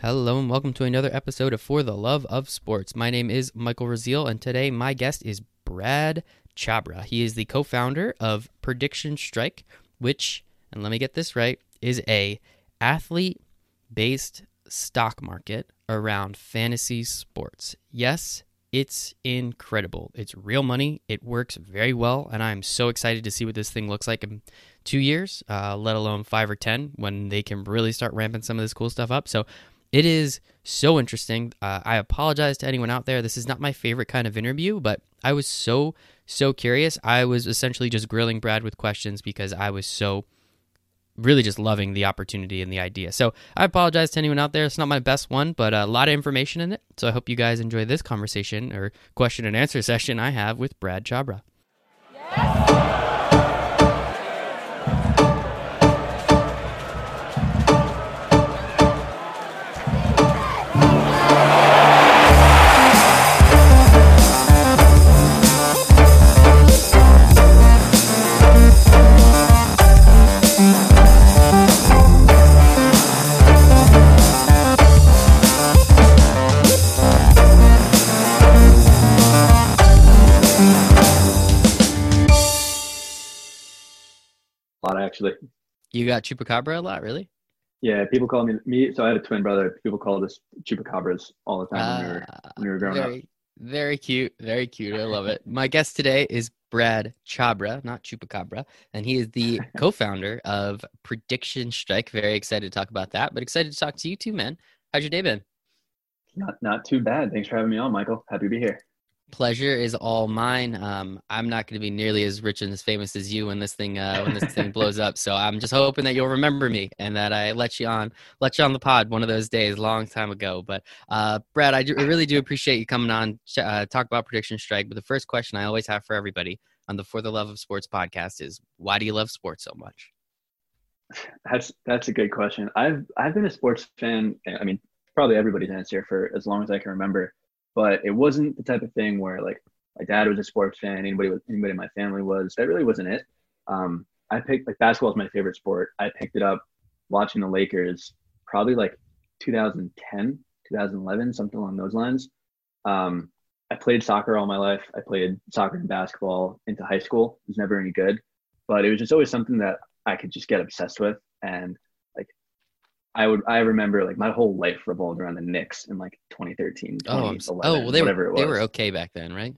Hello and welcome to another episode of For the Love of Sports. My name is Michael Raziel, and today my guest is Brad Chabra. He is the co founder of Prediction Strike, which, and let me get this right, is a athlete based stock market around fantasy sports. Yes, it's incredible. It's real money. It works very well, and I'm so excited to see what this thing looks like in two years, uh, let alone five or ten, when they can really start ramping some of this cool stuff up. So it is so interesting. Uh, I apologize to anyone out there. This is not my favorite kind of interview, but I was so, so curious. I was essentially just grilling Brad with questions because I was so really just loving the opportunity and the idea. So I apologize to anyone out there. It's not my best one, but a lot of information in it. So I hope you guys enjoy this conversation or question and answer session I have with Brad Chabra. Yes. Actually. You got chupacabra a lot, really? Yeah, people call me me. So I had a twin brother. People call us chupacabras all the time when, we were, ah, when we were growing very, up. Very cute, very cute. I love it. My guest today is Brad Chabra, not chupacabra, and he is the co-founder of Prediction Strike. Very excited to talk about that, but excited to talk to you too, man. How's your day been? Not not too bad. Thanks for having me on, Michael. Happy to be here pleasure is all mine. Um, I'm not going to be nearly as rich and as famous as you when this thing uh, when this thing blows up. So I'm just hoping that you'll remember me and that I let you on let you on the pod one of those days, long time ago. But uh, Brad, I, do, I, really do appreciate you coming on uh, talk about Prediction Strike. But the first question I always have for everybody on the For the Love of Sports podcast is, why do you love sports so much? That's that's a good question. I've I've been a sports fan. I mean, probably everybody's answer for as long as I can remember but it wasn't the type of thing where like my dad was a sports fan, anybody anybody in my family was. That really wasn't it. Um, I picked like basketball is my favorite sport. I picked it up watching the Lakers probably like 2010, 2011, something along those lines. Um, I played soccer all my life. I played soccer and basketball into high school. It was never any good, but it was just always something that I could just get obsessed with. And I would I remember like my whole life revolved around the Knicks in like 2013, oh, oh well, they were they were okay back then, right?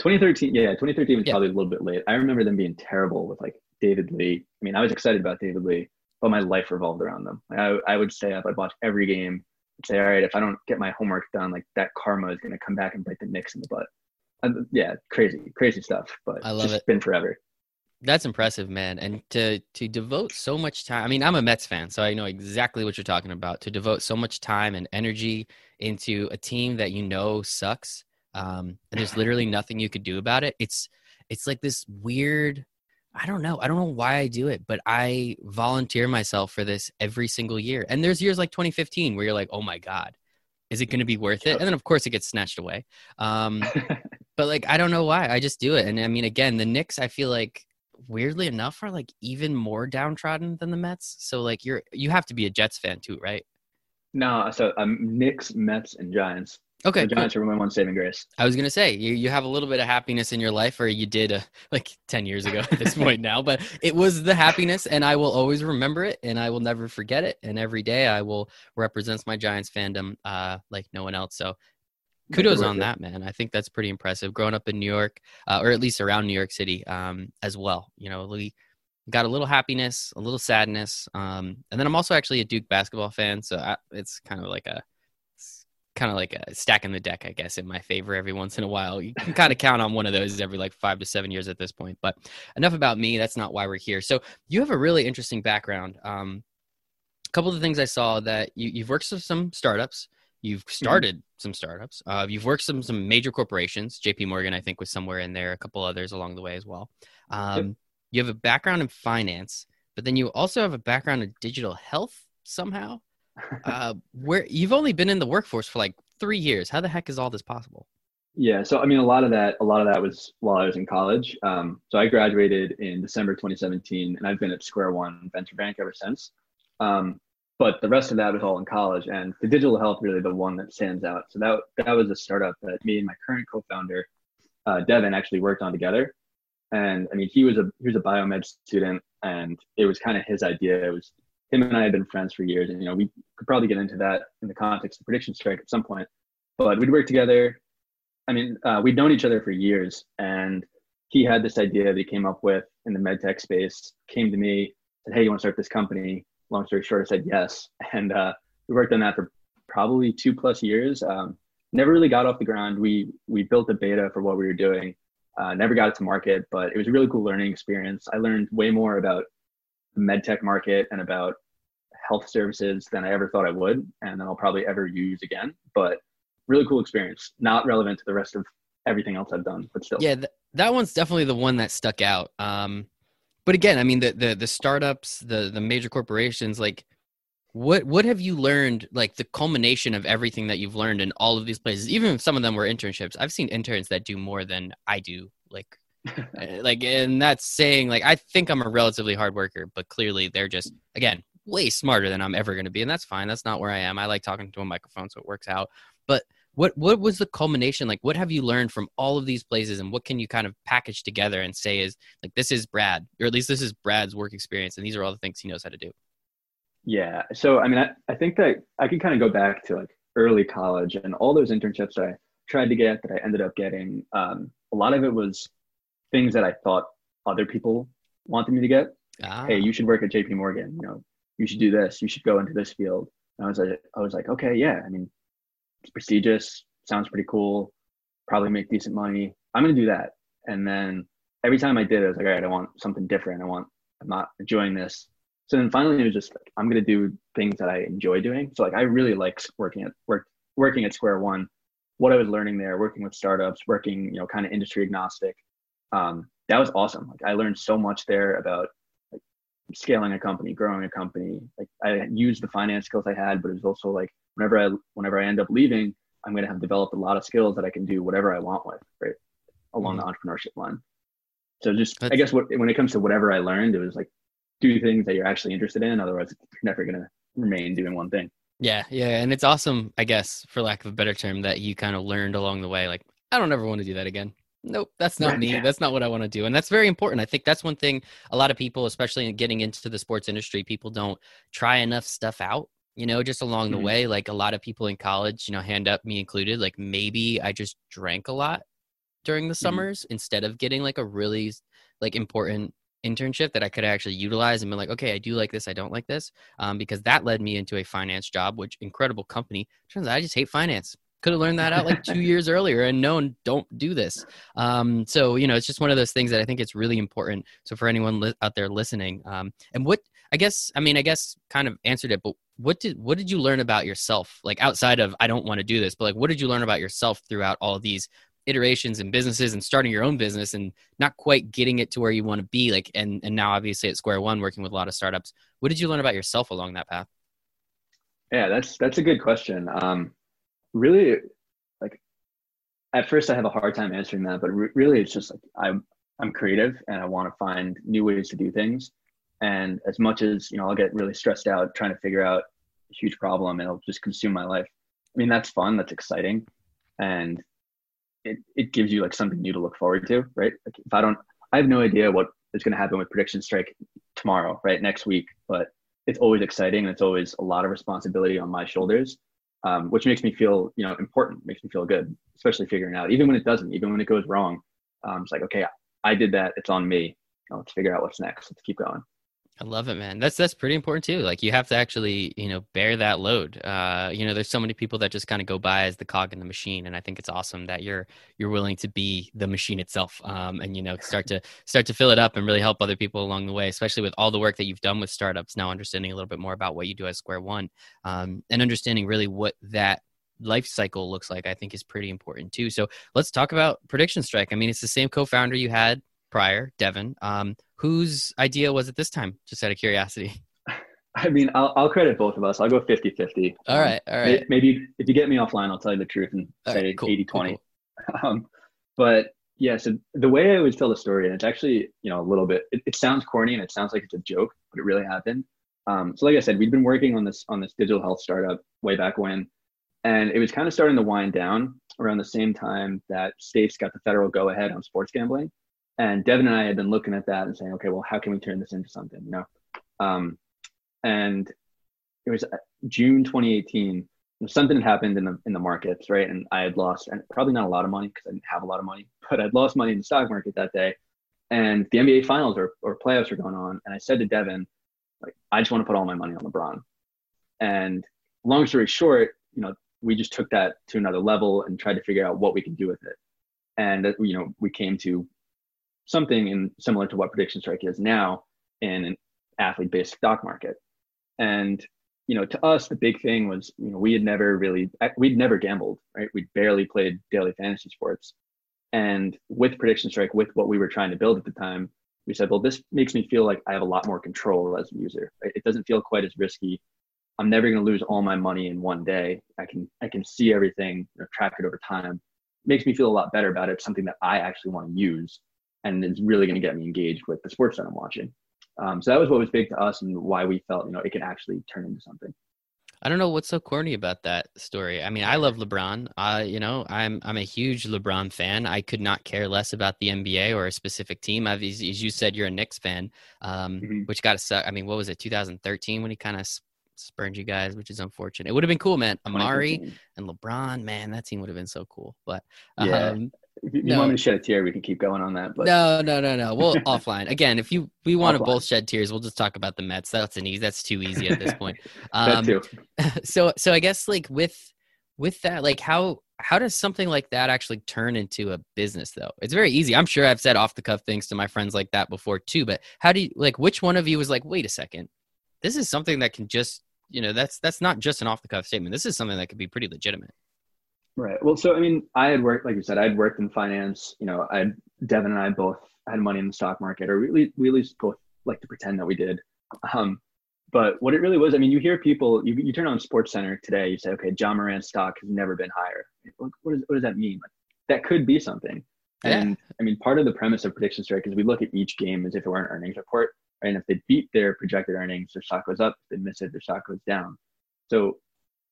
2013, yeah, 2013 was yeah. probably a little bit late. I remember them being terrible with like David Lee. I mean, I was excited about David Lee, but my life revolved around them. Like, I I would stay up, I'd watch every game, I'd say, all right, if I don't get my homework done, like that karma is gonna come back and bite the Knicks in the butt. And, yeah, crazy, crazy stuff. But I love just it. Been forever. That's impressive, man. And to to devote so much time. I mean, I'm a Mets fan, so I know exactly what you're talking about. To devote so much time and energy into a team that you know sucks, um, and there's literally nothing you could do about it. It's it's like this weird. I don't know. I don't know why I do it, but I volunteer myself for this every single year. And there's years like 2015 where you're like, "Oh my god, is it going to be worth it?" And then of course it gets snatched away. Um, but like I don't know why. I just do it. And I mean, again, the Knicks. I feel like weirdly enough are like even more downtrodden than the Mets. So like you're you have to be a Jets fan too, right? No, so I'm um, Knicks, Mets, and Giants. Okay, the Giants cool. are my one saving grace. I was gonna say you you have a little bit of happiness in your life, or you did uh, like ten years ago at this point now, but it was the happiness, and I will always remember it, and I will never forget it, and every day I will represent my Giants fandom uh, like no one else. So kudos on that man i think that's pretty impressive growing up in new york uh, or at least around new york city um, as well you know we got a little happiness a little sadness um, and then i'm also actually a duke basketball fan so I, it's kind of like a kind of like a stack in the deck i guess in my favor every once in a while you can kind of count on one of those every like five to seven years at this point but enough about me that's not why we're here so you have a really interesting background um, a couple of the things i saw that you, you've worked with some startups You've mm-hmm. started mm-hmm. Some startups. Uh, you've worked some some major corporations. J.P. Morgan, I think, was somewhere in there. A couple others along the way as well. Um, yep. You have a background in finance, but then you also have a background in digital health somehow. uh, where you've only been in the workforce for like three years. How the heck is all this possible? Yeah, so I mean, a lot of that, a lot of that was while I was in college. Um, so I graduated in December 2017, and I've been at Square One Venture Bank ever since. Um, but the rest of that was all in college. And the digital health really the one that stands out. So that that was a startup that me and my current co-founder, uh, Devin, actually worked on together. And I mean, he was a he was a biomed student, and it was kind of his idea. It was him and I had been friends for years, and you know we could probably get into that in the context of prediction strike at some point. But we'd work together. I mean, uh, we'd known each other for years, and he had this idea that he came up with in the medtech space. Came to me, said, "Hey, you want to start this company?" Long story short, I said yes, and uh, we worked on that for probably two plus years. Um, never really got off the ground. We we built a beta for what we were doing. Uh, never got it to market, but it was a really cool learning experience. I learned way more about the medtech market and about health services than I ever thought I would, and then I'll probably ever use again. But really cool experience, not relevant to the rest of everything else I've done, but still. Yeah, th- that one's definitely the one that stuck out. Um, but again, I mean, the the the startups, the the major corporations, like what what have you learned like the culmination of everything that you've learned in all of these places even if some of them were internships? I've seen interns that do more than i do like eh, like and that's saying like i think i'm a relatively hard worker but clearly they're just again way smarter than i'm ever going to be and that's fine that's not where i am. I like talking to a microphone so it works out but what what was the culmination like what have you learned from all of these places and what can you kind of package together and say is like this is brad or at least this is brad's work experience and these are all the things he knows how to do yeah. So, I mean, I, I think that I can kind of go back to like early college and all those internships that I tried to get that I ended up getting. Um, a lot of it was things that I thought other people wanted me to get. Ah. Hey, you should work at JP Morgan. You know, you should do this. You should go into this field. And I was like, I was like, okay, yeah. I mean, it's prestigious. Sounds pretty cool. Probably make decent money. I'm gonna do that. And then every time I did, I was like, all right, I want something different. I want. I'm not enjoying this. So then finally it was just like I'm gonna do things that I enjoy doing. So like I really like working at work working at Square One. What I was learning there, working with startups, working you know kind of industry agnostic. Um, that was awesome. Like I learned so much there about like scaling a company, growing a company. Like I used the finance skills I had, but it was also like whenever I whenever I end up leaving, I'm gonna have developed a lot of skills that I can do whatever I want with, right? Along mm-hmm. the entrepreneurship line. So just That's- I guess what when it comes to whatever I learned, it was like do things that you're actually interested in. Otherwise, you're never going to remain doing one thing. Yeah, yeah, and it's awesome, I guess, for lack of a better term, that you kind of learned along the way. Like, I don't ever want to do that again. Nope, that's not me. That's not what I want to do. And that's very important. I think that's one thing a lot of people, especially in getting into the sports industry, people don't try enough stuff out, you know, just along mm-hmm. the way. Like a lot of people in college, you know, hand up, me included, like maybe I just drank a lot during the mm-hmm. summers instead of getting like a really like important internship that I could actually utilize and be like, okay, I do like this, I don't like this, um, because that led me into a finance job, which incredible company. Turns out I just hate finance. Could have learned that out like two years earlier and known don't do this. Um, so you know, it's just one of those things that I think it's really important. So for anyone li- out there listening, um, and what I guess, I mean, I guess kind of answered it, but what did what did you learn about yourself, like outside of I don't want to do this, but like what did you learn about yourself throughout all these iterations and businesses and starting your own business and not quite getting it to where you want to be like and and now obviously at square one working with a lot of startups. What did you learn about yourself along that path? Yeah that's that's a good question. Um really like at first i have a hard time answering that but re- really it's just like i'm i'm creative and i want to find new ways to do things and as much as you know i'll get really stressed out trying to figure out a huge problem and it'll just consume my life i mean that's fun that's exciting and it, it gives you like something new to look forward to, right? Like if I don't, I have no idea what is going to happen with prediction strike tomorrow, right? Next week, but it's always exciting and it's always a lot of responsibility on my shoulders, um, which makes me feel, you know, important, makes me feel good, especially figuring out, even when it doesn't, even when it goes wrong. Um, it's like, okay, I did that. It's on me. Know, let's figure out what's next. Let's keep going. I love it, man. That's that's pretty important too. Like you have to actually, you know, bear that load. Uh, you know, there's so many people that just kind of go by as the cog in the machine, and I think it's awesome that you're you're willing to be the machine itself, um, and you know, start to start to fill it up and really help other people along the way. Especially with all the work that you've done with startups, now understanding a little bit more about what you do at Square One, um, and understanding really what that life cycle looks like. I think is pretty important too. So let's talk about Prediction Strike. I mean, it's the same co-founder you had prior, Devin. Um, whose idea was it this time? Just out of curiosity. I mean, I'll, I'll credit both of us. I'll go 50 50. All right. All right. Maybe if you get me offline, I'll tell you the truth and say right, cool, 80 20. Cool, cool. Um, but yeah, so the way I always tell the story, and it's actually, you know, a little bit, it, it sounds corny and it sounds like it's a joke, but it really happened. Um, so like I said, we'd been working on this on this digital health startup way back when, and it was kind of starting to wind down around the same time that states got the federal go ahead on sports gambling. And Devin and I had been looking at that and saying, okay, well, how can we turn this into something? You know, um, and it was uh, June 2018. Something had happened in the in the markets, right? And I had lost, and probably not a lot of money because I didn't have a lot of money, but I'd lost money in the stock market that day. And the NBA finals or, or playoffs were going on. And I said to Devin, like, I just want to put all my money on LeBron. And long story short, you know, we just took that to another level and tried to figure out what we could do with it. And you know, we came to something in similar to what prediction strike is now in an athlete-based stock market. And you know, to us, the big thing was, you know, we had never really, we'd never gambled, right? We'd barely played daily fantasy sports. And with Prediction Strike, with what we were trying to build at the time, we said, well, this makes me feel like I have a lot more control as a user. It doesn't feel quite as risky. I'm never going to lose all my money in one day. I can I can see everything, you know, track it over time. It makes me feel a lot better about it. It's something that I actually want to use, and it's really going to get me engaged with the sports that I'm watching. Um, so that was what was big to us, and why we felt you know it could actually turn into something. I don't know what's so corny about that story. I mean, I love LeBron. Uh, you know, I'm I'm a huge LeBron fan. I could not care less about the NBA or a specific team. I've, as you said, you're a Knicks fan, um, mm-hmm. which got to suck. I mean, what was it, 2013 when he kind of spurned you guys, which is unfortunate. It would have been cool, man. Amar'e and LeBron, man, that team would have been so cool. But yeah. If you no. want me to shed a tear, we can keep going on that. But no, no, no, no. We'll offline again. If you we want to both shed tears, we'll just talk about the Mets. That's an easy. That's too easy at this point. Um, that too. So, so I guess like with with that, like how how does something like that actually turn into a business though? It's very easy. I'm sure I've said off the cuff things to my friends like that before too. But how do you like? Which one of you was like, wait a second, this is something that can just you know that's that's not just an off the cuff statement. This is something that could be pretty legitimate. Right. Well, so I mean, I had worked, like you said, I'd worked in finance. You know, I Devin and I both had money in the stock market, or we we at least both like to pretend that we did. Um, but what it really was, I mean, you hear people, you, you turn on Sports Center today, you say, okay, Ja Morant's stock has never been higher. What, what, does, what does that mean? Like, that could be something. Yeah. And I mean, part of the premise of prediction strike is we look at each game as if it were an earnings report. Right? And if they beat their projected earnings, their stock goes up. If they miss it, their stock goes down. So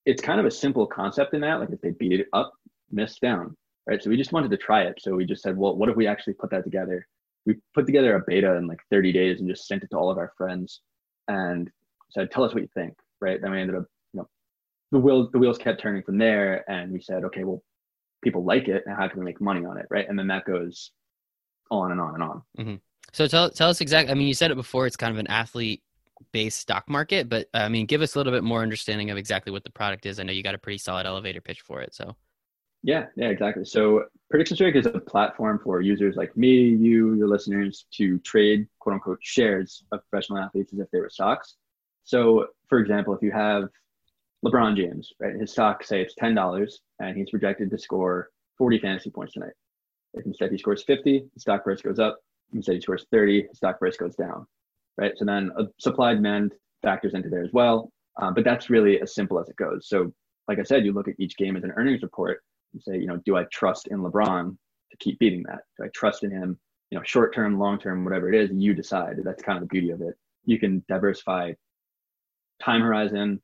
it's kind of a simple concept in that. Like if they beat it up, miss down, right? So we just wanted to try it. So we just said, well, what if we actually put that together? We put together a beta in like 30 days and just sent it to all of our friends and said, tell us what you think, right? Then we ended up, you know, the wheels the wheels kept turning from there, and we said, okay, well, people like it, and how can we make money on it, right? And then that goes on and on and on. Mm-hmm. So tell tell us exactly. I mean, you said it before. It's kind of an athlete based stock market, but I mean, give us a little bit more understanding of exactly what the product is. I know you got a pretty solid elevator pitch for it. So, yeah, yeah, exactly. So, Prediction Strike is a platform for users like me, you, your listeners to trade quote unquote shares of professional athletes as if they were stocks. So, for example, if you have LeBron James, right, his stock, say it's $10 and he's projected to score 40 fantasy points tonight. If instead he scores 50, the stock price goes up. Instead he scores 30, the stock price goes down right? So then a supply demand factors into there as well. Um, but that's really as simple as it goes. So, like I said, you look at each game as an earnings report and say, you know, do I trust in LeBron to keep beating that? Do I trust in him? You know, short term, long term, whatever it is, you decide. That's kind of the beauty of it. You can diversify time horizon,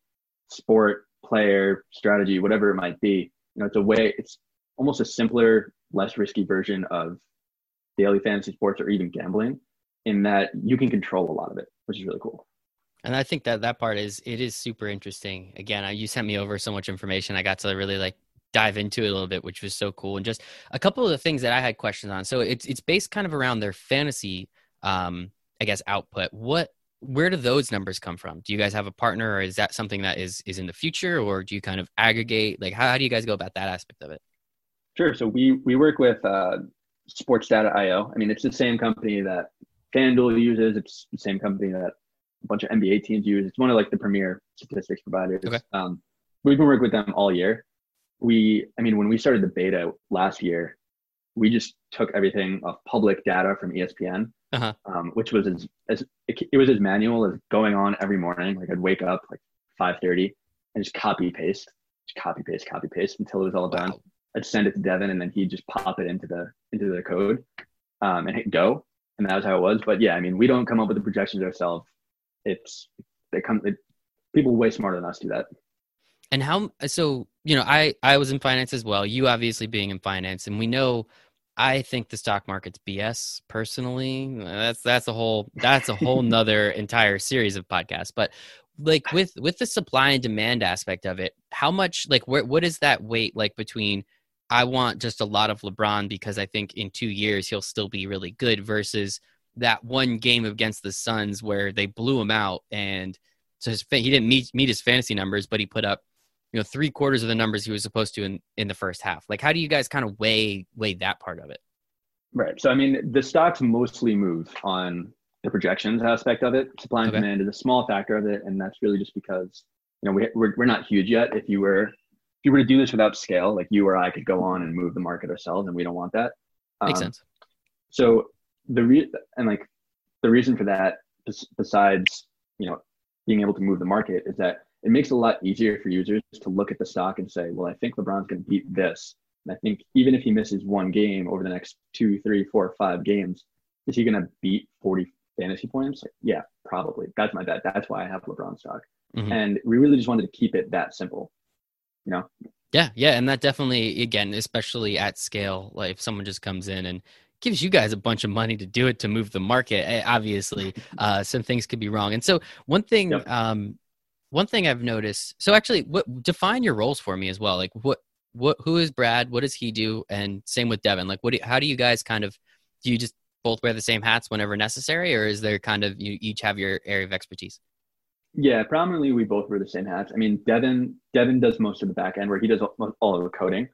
sport, player, strategy, whatever it might be. You know, it's a way. It's almost a simpler, less risky version of daily fantasy sports or even gambling in that you can control a lot of it, which is really cool. And I think that that part is it is super interesting. Again, I, you sent me over so much information. I got to really like dive into it a little bit, which was so cool. And just a couple of the things that I had questions on. So it's it's based kind of around their fantasy, um, I guess, output. What where do those numbers come from? Do you guys have a partner, or is that something that is is in the future, or do you kind of aggregate? Like, how, how do you guys go about that aspect of it? Sure. So we we work with uh, Sports Data IO. I mean, it's the same company that FanDuel uses. It's the same company that a bunch of NBA teams use. It's one of like the premier statistics providers. Okay. Um, we've been working with them all year. We, I mean, when we started the beta last year, we just took everything off public data from ESPN, uh-huh. um, which was as, as it, it, was as manual as going on every morning. Like I'd wake up like 5:30 and just copy paste, just copy paste, copy paste until it was all done. Wow. I'd send it to Devin, and then he'd just pop it into the into the code um, and hit go and that was how it was. But yeah, I mean, we don't come up with the projections ourselves. It's they come. They, people way smarter than us do that. And how? So you know, I I was in finance as well. You obviously being in finance, and we know. I think the stock market's BS personally. That's that's a whole that's a whole nother entire series of podcasts. But like with with the supply and demand aspect of it, how much like where what is that weight like between I want just a lot of LeBron because I think in two years he'll still be really good versus that one game against the Suns where they blew him out and so his, he didn't meet meet his fantasy numbers, but he put up you know three quarters of the numbers he was supposed to in in the first half. Like, how do you guys kind of weigh weigh that part of it? Right. So I mean, the stocks mostly move on the projections aspect of it. Supply and okay. demand is a small factor of it, and that's really just because you know we we're, we're not huge yet. If you were you were to do this without scale, like you or I could go on and move the market ourselves, and we don't want that. Makes um, sense. So the re- and like the reason for that, besides you know being able to move the market, is that it makes it a lot easier for users to look at the stock and say, well, I think LeBron's going to beat this. And I think even if he misses one game over the next two, three, four, five games, is he going to beat 40 fantasy points? Like, yeah, probably. That's my bet. That's why I have LeBron stock. Mm-hmm. And we really just wanted to keep it that simple, you know? Yeah, yeah, and that definitely, again, especially at scale, like if someone just comes in and gives you guys a bunch of money to do it to move the market. Eh, obviously, uh, some things could be wrong. And so one thing, yep. um, one thing I've noticed. So actually, what define your roles for me as well? Like what what who is Brad? What does he do? And same with Devin. Like what? Do, how do you guys kind of do? You just both wear the same hats whenever necessary, or is there kind of you each have your area of expertise? Yeah, prominently we both wear the same hats. I mean, Devin Devin does most of the back end where he does all of the coding.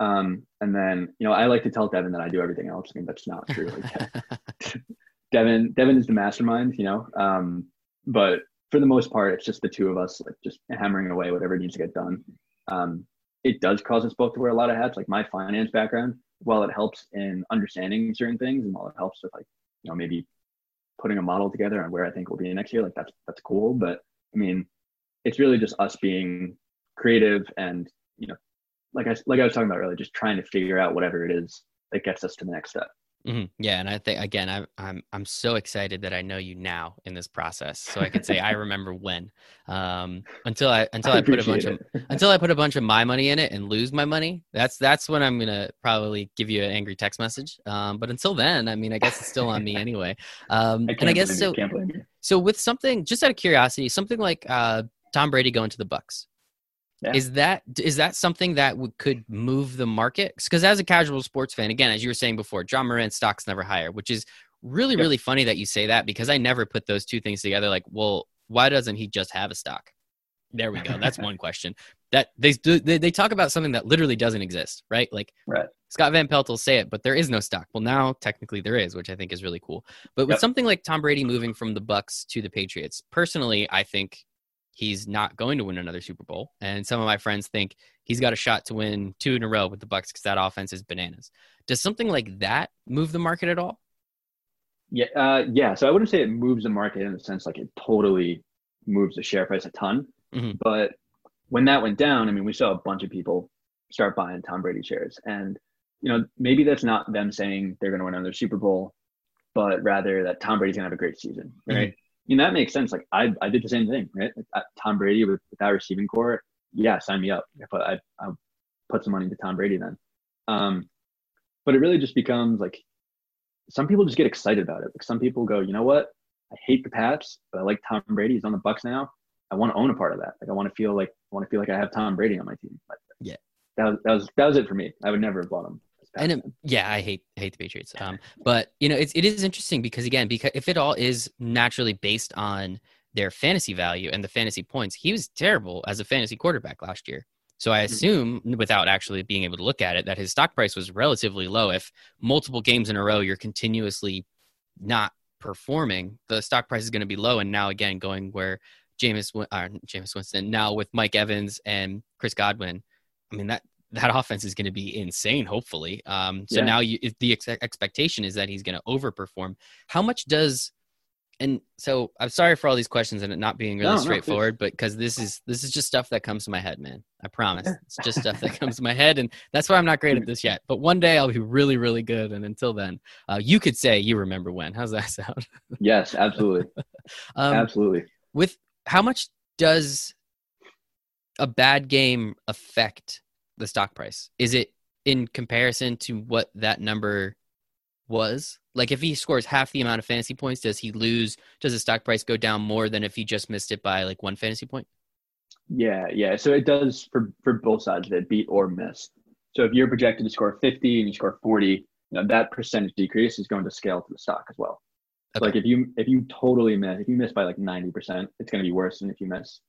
Um, and then, you know, I like to tell Devin that I do everything else. I mean, that's not true. Like, Devin, Devin is the mastermind, you know. Um, but for the most part, it's just the two of us, like just hammering away whatever needs to get done. Um, it does cause us both to wear a lot of hats. Like my finance background, while it helps in understanding certain things, and while it helps with like, you know, maybe putting a model together on where I think we'll be next year, like that's that's cool. But I mean, it's really just us being creative and you know like I like I was talking about earlier, just trying to figure out whatever it is that gets us to the next step. Mm-hmm. Yeah, and I think again, I'm I'm I'm so excited that I know you now in this process, so I can say I remember when. Um, until I until I, I put a bunch it. of until I put a bunch of my money in it and lose my money, that's that's when I'm gonna probably give you an angry text message. Um, but until then, I mean, I guess it's still on me anyway. Um, I and I guess so. So with something, just out of curiosity, something like uh, Tom Brady going to the Bucs. Yeah. Is that is that something that w- could move the market? Because as a casual sports fan, again, as you were saying before, Ja Morant stocks never higher, which is really yep. really funny that you say that because I never put those two things together. Like, well, why doesn't he just have a stock? There we go. That's one question. That they they they talk about something that literally doesn't exist, right? Like right. Scott Van Pelt will say it, but there is no stock. Well, now technically there is, which I think is really cool. But with yep. something like Tom Brady moving from the Bucs to the Patriots, personally, I think he's not going to win another Super Bowl. And some of my friends think he's got a shot to win two in a row with the Bucs because that offense is bananas. Does something like that move the market at all? Yeah, uh, yeah. So I wouldn't say it moves the market in the sense like it totally moves the share price a ton. Mm-hmm. But when that went down, I mean, we saw a bunch of people start buying Tom Brady shares, and you know, maybe that's not them saying they're going to win another Super Bowl, but rather that Tom Brady's going to have a great season, right? Mm-hmm mean, that makes sense. Like I, I did the same thing, right? Like, Tom Brady with, with, that receiving corps, yeah, sign me up. But I, I put some money into Tom Brady then. Um, but it really just becomes like some people just get excited about it. Like some people go, you know what? I hate the Pats, but I like Tom Brady. He's on the Bucs now. I want to own a part of that. Like I want to feel like I want to feel like I have Tom Brady on my team. Yeah, that was that was that was it for me. I would never have bought him and it, yeah, I hate hate the Patriots. Um, but you know, it's it is interesting because again, because if it all is naturally based on their fantasy value and the fantasy points, he was terrible as a fantasy quarterback last year. So I mm-hmm. assume, without actually being able to look at it, that his stock price was relatively low. If multiple games in a row you're continuously not performing, the stock price is going to be low. And now again, going where Jameis, uh, Jameis Winston now with Mike Evans and Chris Godwin, I mean that that offense is going to be insane. Hopefully, um, so yeah. now you, the ex- expectation is that he's going to overperform. How much does and so I'm sorry for all these questions and it not being really no, straightforward, no, but because this is this is just stuff that comes to my head, man. I promise. It's just stuff that comes to my head, and that's why I'm not great at this yet. But one day I'll be really, really good. And until then, uh, you could say you remember when. How's that sound? Yes, absolutely, um, absolutely. With how much does a bad game affect the stock price? Is it in comparison to what that number was? Like if he scores half the amount of fantasy points, does he lose? Does the stock price go down more than if he just missed it by like one fantasy point? Yeah, yeah. So it does for for both sides of it, beat or miss. So if you're projected to score 50 and you score 40, you know, that percentage decrease is going to scale to the stock as well. Okay. Like if you if you totally miss, if you miss by like 90%, it's going to be worse than if you miss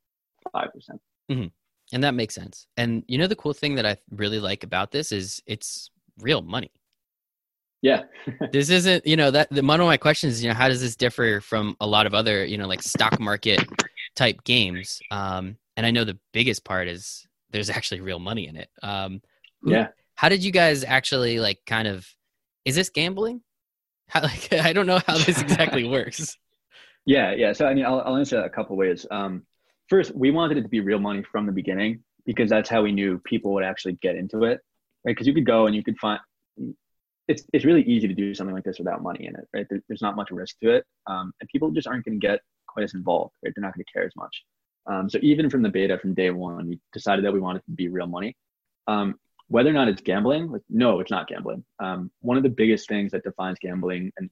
5%. percent mm hmm And that makes sense. And you know the cool thing that I really like about this is it's real money. Yeah. this isn't, you know, that the one of my questions is, you know, how does this differ from a lot of other, you know, like stock market type games? Um, and I know the biggest part is there's actually real money in it. Um, who, yeah. How did you guys actually like kind of? Is this gambling? How, like I don't know how this exactly works. Yeah, yeah. So I mean, I'll, I'll answer that a couple ways. Um, first, we wanted it to be real money from the beginning because that's how we knew people would actually get into it, right? Because you could go and you could find it's it's really easy to do something like this without money in it, right? There, there's not much risk to it, um, and people just aren't going to get quite as involved, right? They're not going to care as much. Um, so even from the beta, from day one, we decided that we wanted to be real money. Um, whether or not it's gambling, like no, it's not gambling. Um, one of the biggest things that defines gambling, and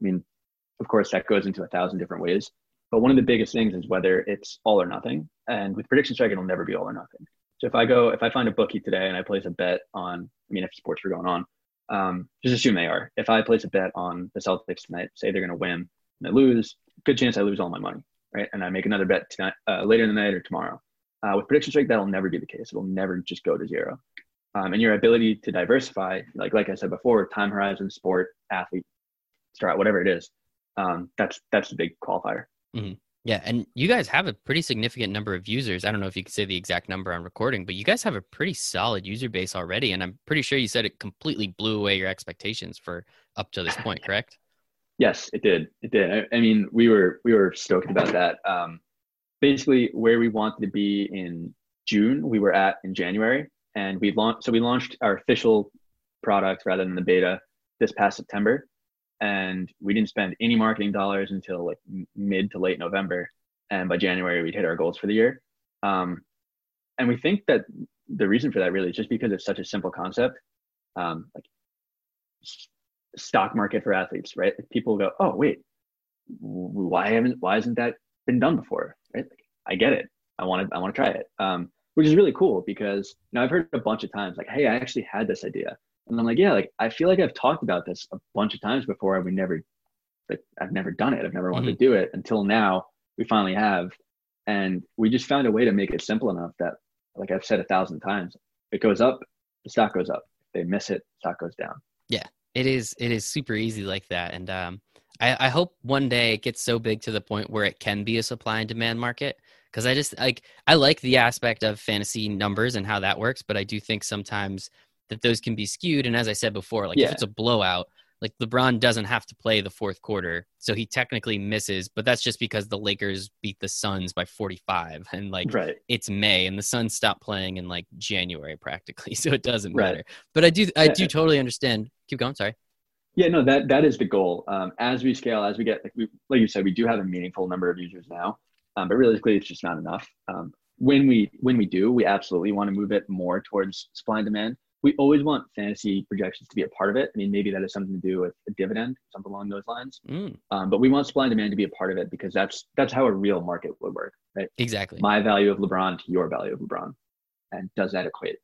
I mean, of course, that goes into a thousand different ways. But one of the biggest things is whether it's all or nothing. And with prediction strike, it'll never be all or nothing. So if I go, if I find a bookie today and I place a bet on, I mean, if sports are going on, um, just assume they are. If I place a bet on the Celtics tonight, say they're going to win and they lose, good chance I lose all my money, right? And I make another bet tonight, uh, later in the night or tomorrow. Uh, with prediction strike, that'll never be the case. It'll never just go to zero. Um, and your ability to diversify, like like I said before, time horizon, sport, athlete, start whatever it is, um, that's that's the big qualifier. Mm-hmm. Yeah, and you guys have a pretty significant number of users. I don't know if you could say the exact number on recording, but you guys have a pretty solid user base already, and I'm pretty sure you said it completely blew away your expectations for up to this point, correct? Yes, it did. It did. I, I mean, we were we were stoked about that. Um, basically, where we wanted to be in June, we were at in January, and we launched. So we launched our official product rather than the beta this past September and we didn't spend any marketing dollars until like mid to late November. And by January, we'd hit our goals for the year. Um, and we think that the reason for that really is just because it's such a simple concept, um, like stock market for athletes, right? People go, oh wait, why haven't why hasn't that been done before? Right? Like, I get it. I want to I want to try it. Um, which is really cool because you I've heard a bunch of times like, hey, I actually had this idea. And I'm like, yeah, like I feel like I've talked about this a bunch of times before, and we never, like, I've never done it. I've never wanted mm-hmm. to do it until now. We finally have, and we just found a way to make it simple enough that, like I've said a thousand times, it goes up, the stock goes up. If they miss it, stock goes down. Yeah, it is. It is super easy like that, and um, I, I hope one day it gets so big to the point where it can be a supply and demand market because I just like I like the aspect of fantasy numbers and how that works, but I do think sometimes that those can be skewed. And as I said before, like yeah. if it's a blowout, like LeBron doesn't have to play the fourth quarter, so he technically misses. But that's just because the Lakers beat the Suns by 45, and like right. it's May, and the Suns stopped playing in like January practically, so it doesn't right. matter. But I do, I yeah. do totally understand. Keep going. Sorry. Yeah, no, that that is the goal. Um, as we scale, as we get, like, we, like you said, we do have a meaningful number of users now, um, but realistically, it's just not enough. Um, when we when we do, we absolutely want to move it more towards supply and demand we always want fantasy projections to be a part of it. I mean, maybe that has something to do with a dividend, something along those lines. Mm. Um, but we want supply and demand to be a part of it because that's that's how a real market would work, right? Exactly. My value of LeBron to your value of LeBron, and does that equate?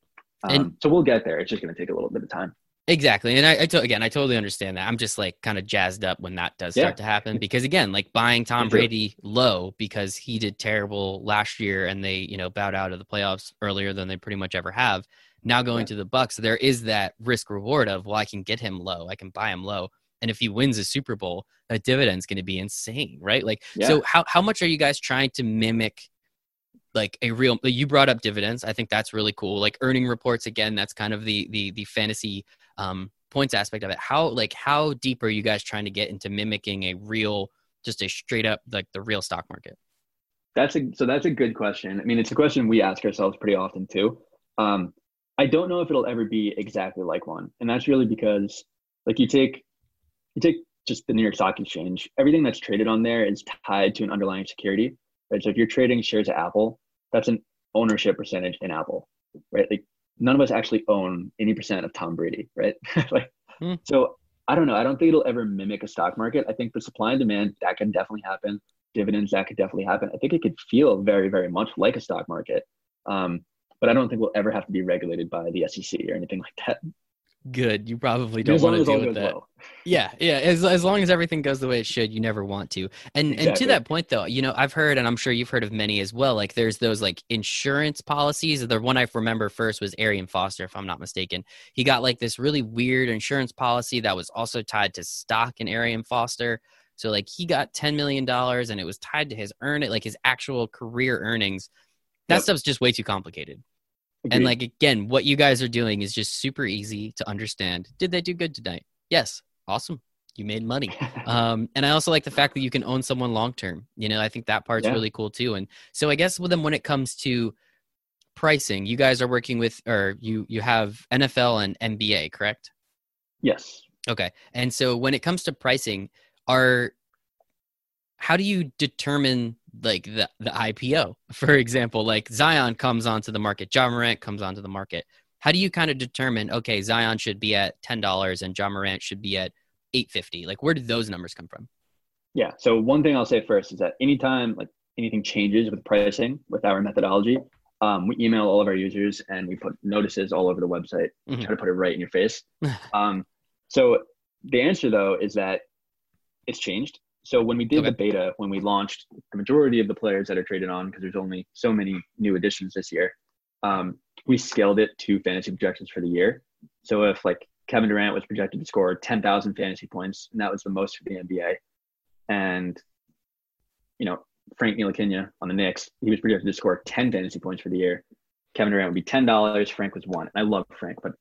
Um, and, so we'll get there. It's just going to take a little bit of time. Exactly, and I, I to, again, I totally understand that. I'm just like kind of jazzed up when that does start yeah. to happen because again, like buying Tom Brady low because he did terrible last year and they you know bowed out of the playoffs earlier than they pretty much ever have now going yeah. to the Bucs, there is that risk reward of well, I can get him low, I can buy him low, and if he wins a Super Bowl, that dividend's going to be insane, right? Like, yeah. so how how much are you guys trying to mimic? like a real you brought up dividends i think that's really cool like earning reports again that's kind of the the the fantasy um points aspect of it how like how deep are you guys trying to get into mimicking a real just a straight up like the real stock market that's a so that's a good question i mean it's a question we ask ourselves pretty often too um I don't know if it'll ever be exactly like one. And that's really because like you take you take just the New York Stock Exchange, everything that's traded on there is tied to an underlying security. right? So if you're trading shares of Apple, that's an ownership percentage in Apple, right? Like none of us actually own any percent of Tom Brady, right? like, hmm. so I don't know. I don't think it'll ever mimic a stock market. I think the supply and demand that can definitely happen. Dividends that could definitely happen. I think it could feel very, very much like a stock market. Um, but I don't think we'll ever have to be regulated by the SEC or anything like that good. You probably don't want to deal with that. Well. Yeah, yeah. As as long as everything goes the way it should, you never want to. And exactly. and to that point though, you know, I've heard and I'm sure you've heard of many as well. Like there's those like insurance policies. The one I remember first was Arian Foster, if I'm not mistaken. He got like this really weird insurance policy that was also tied to stock in Arian Foster. So like he got ten million dollars and it was tied to his earn it, like his actual career earnings. That yep. stuff's just way too complicated. Agreed. And like again, what you guys are doing is just super easy to understand. Did they do good tonight? Yes. Awesome. You made money. um, and I also like the fact that you can own someone long term. You know, I think that part's yeah. really cool too. And so I guess with them when it comes to pricing, you guys are working with or you you have NFL and NBA, correct? Yes. Okay. And so when it comes to pricing, are how do you determine like the, the IPO, for example, like Zion comes onto the market, Ja Morant comes onto the market. How do you kind of determine, okay, Zion should be at $10 and Ja Morant should be at 850? Like where did those numbers come from? Yeah. So one thing I'll say first is that anytime like anything changes with pricing with our methodology, um, we email all of our users and we put notices all over the website, mm-hmm. try to put it right in your face. um, so the answer though is that it's changed. So when we did okay. the beta, when we launched the majority of the players that are traded on, because there's only so many new additions this year, um, we scaled it to fantasy projections for the year. So if like Kevin Durant was projected to score 10,000 fantasy points, and that was the most for the NBA, and you know Frank Ntilikina on the Knicks, he was projected to score 10 fantasy points for the year. Kevin Durant would be ten dollars. Frank was one. I love Frank, but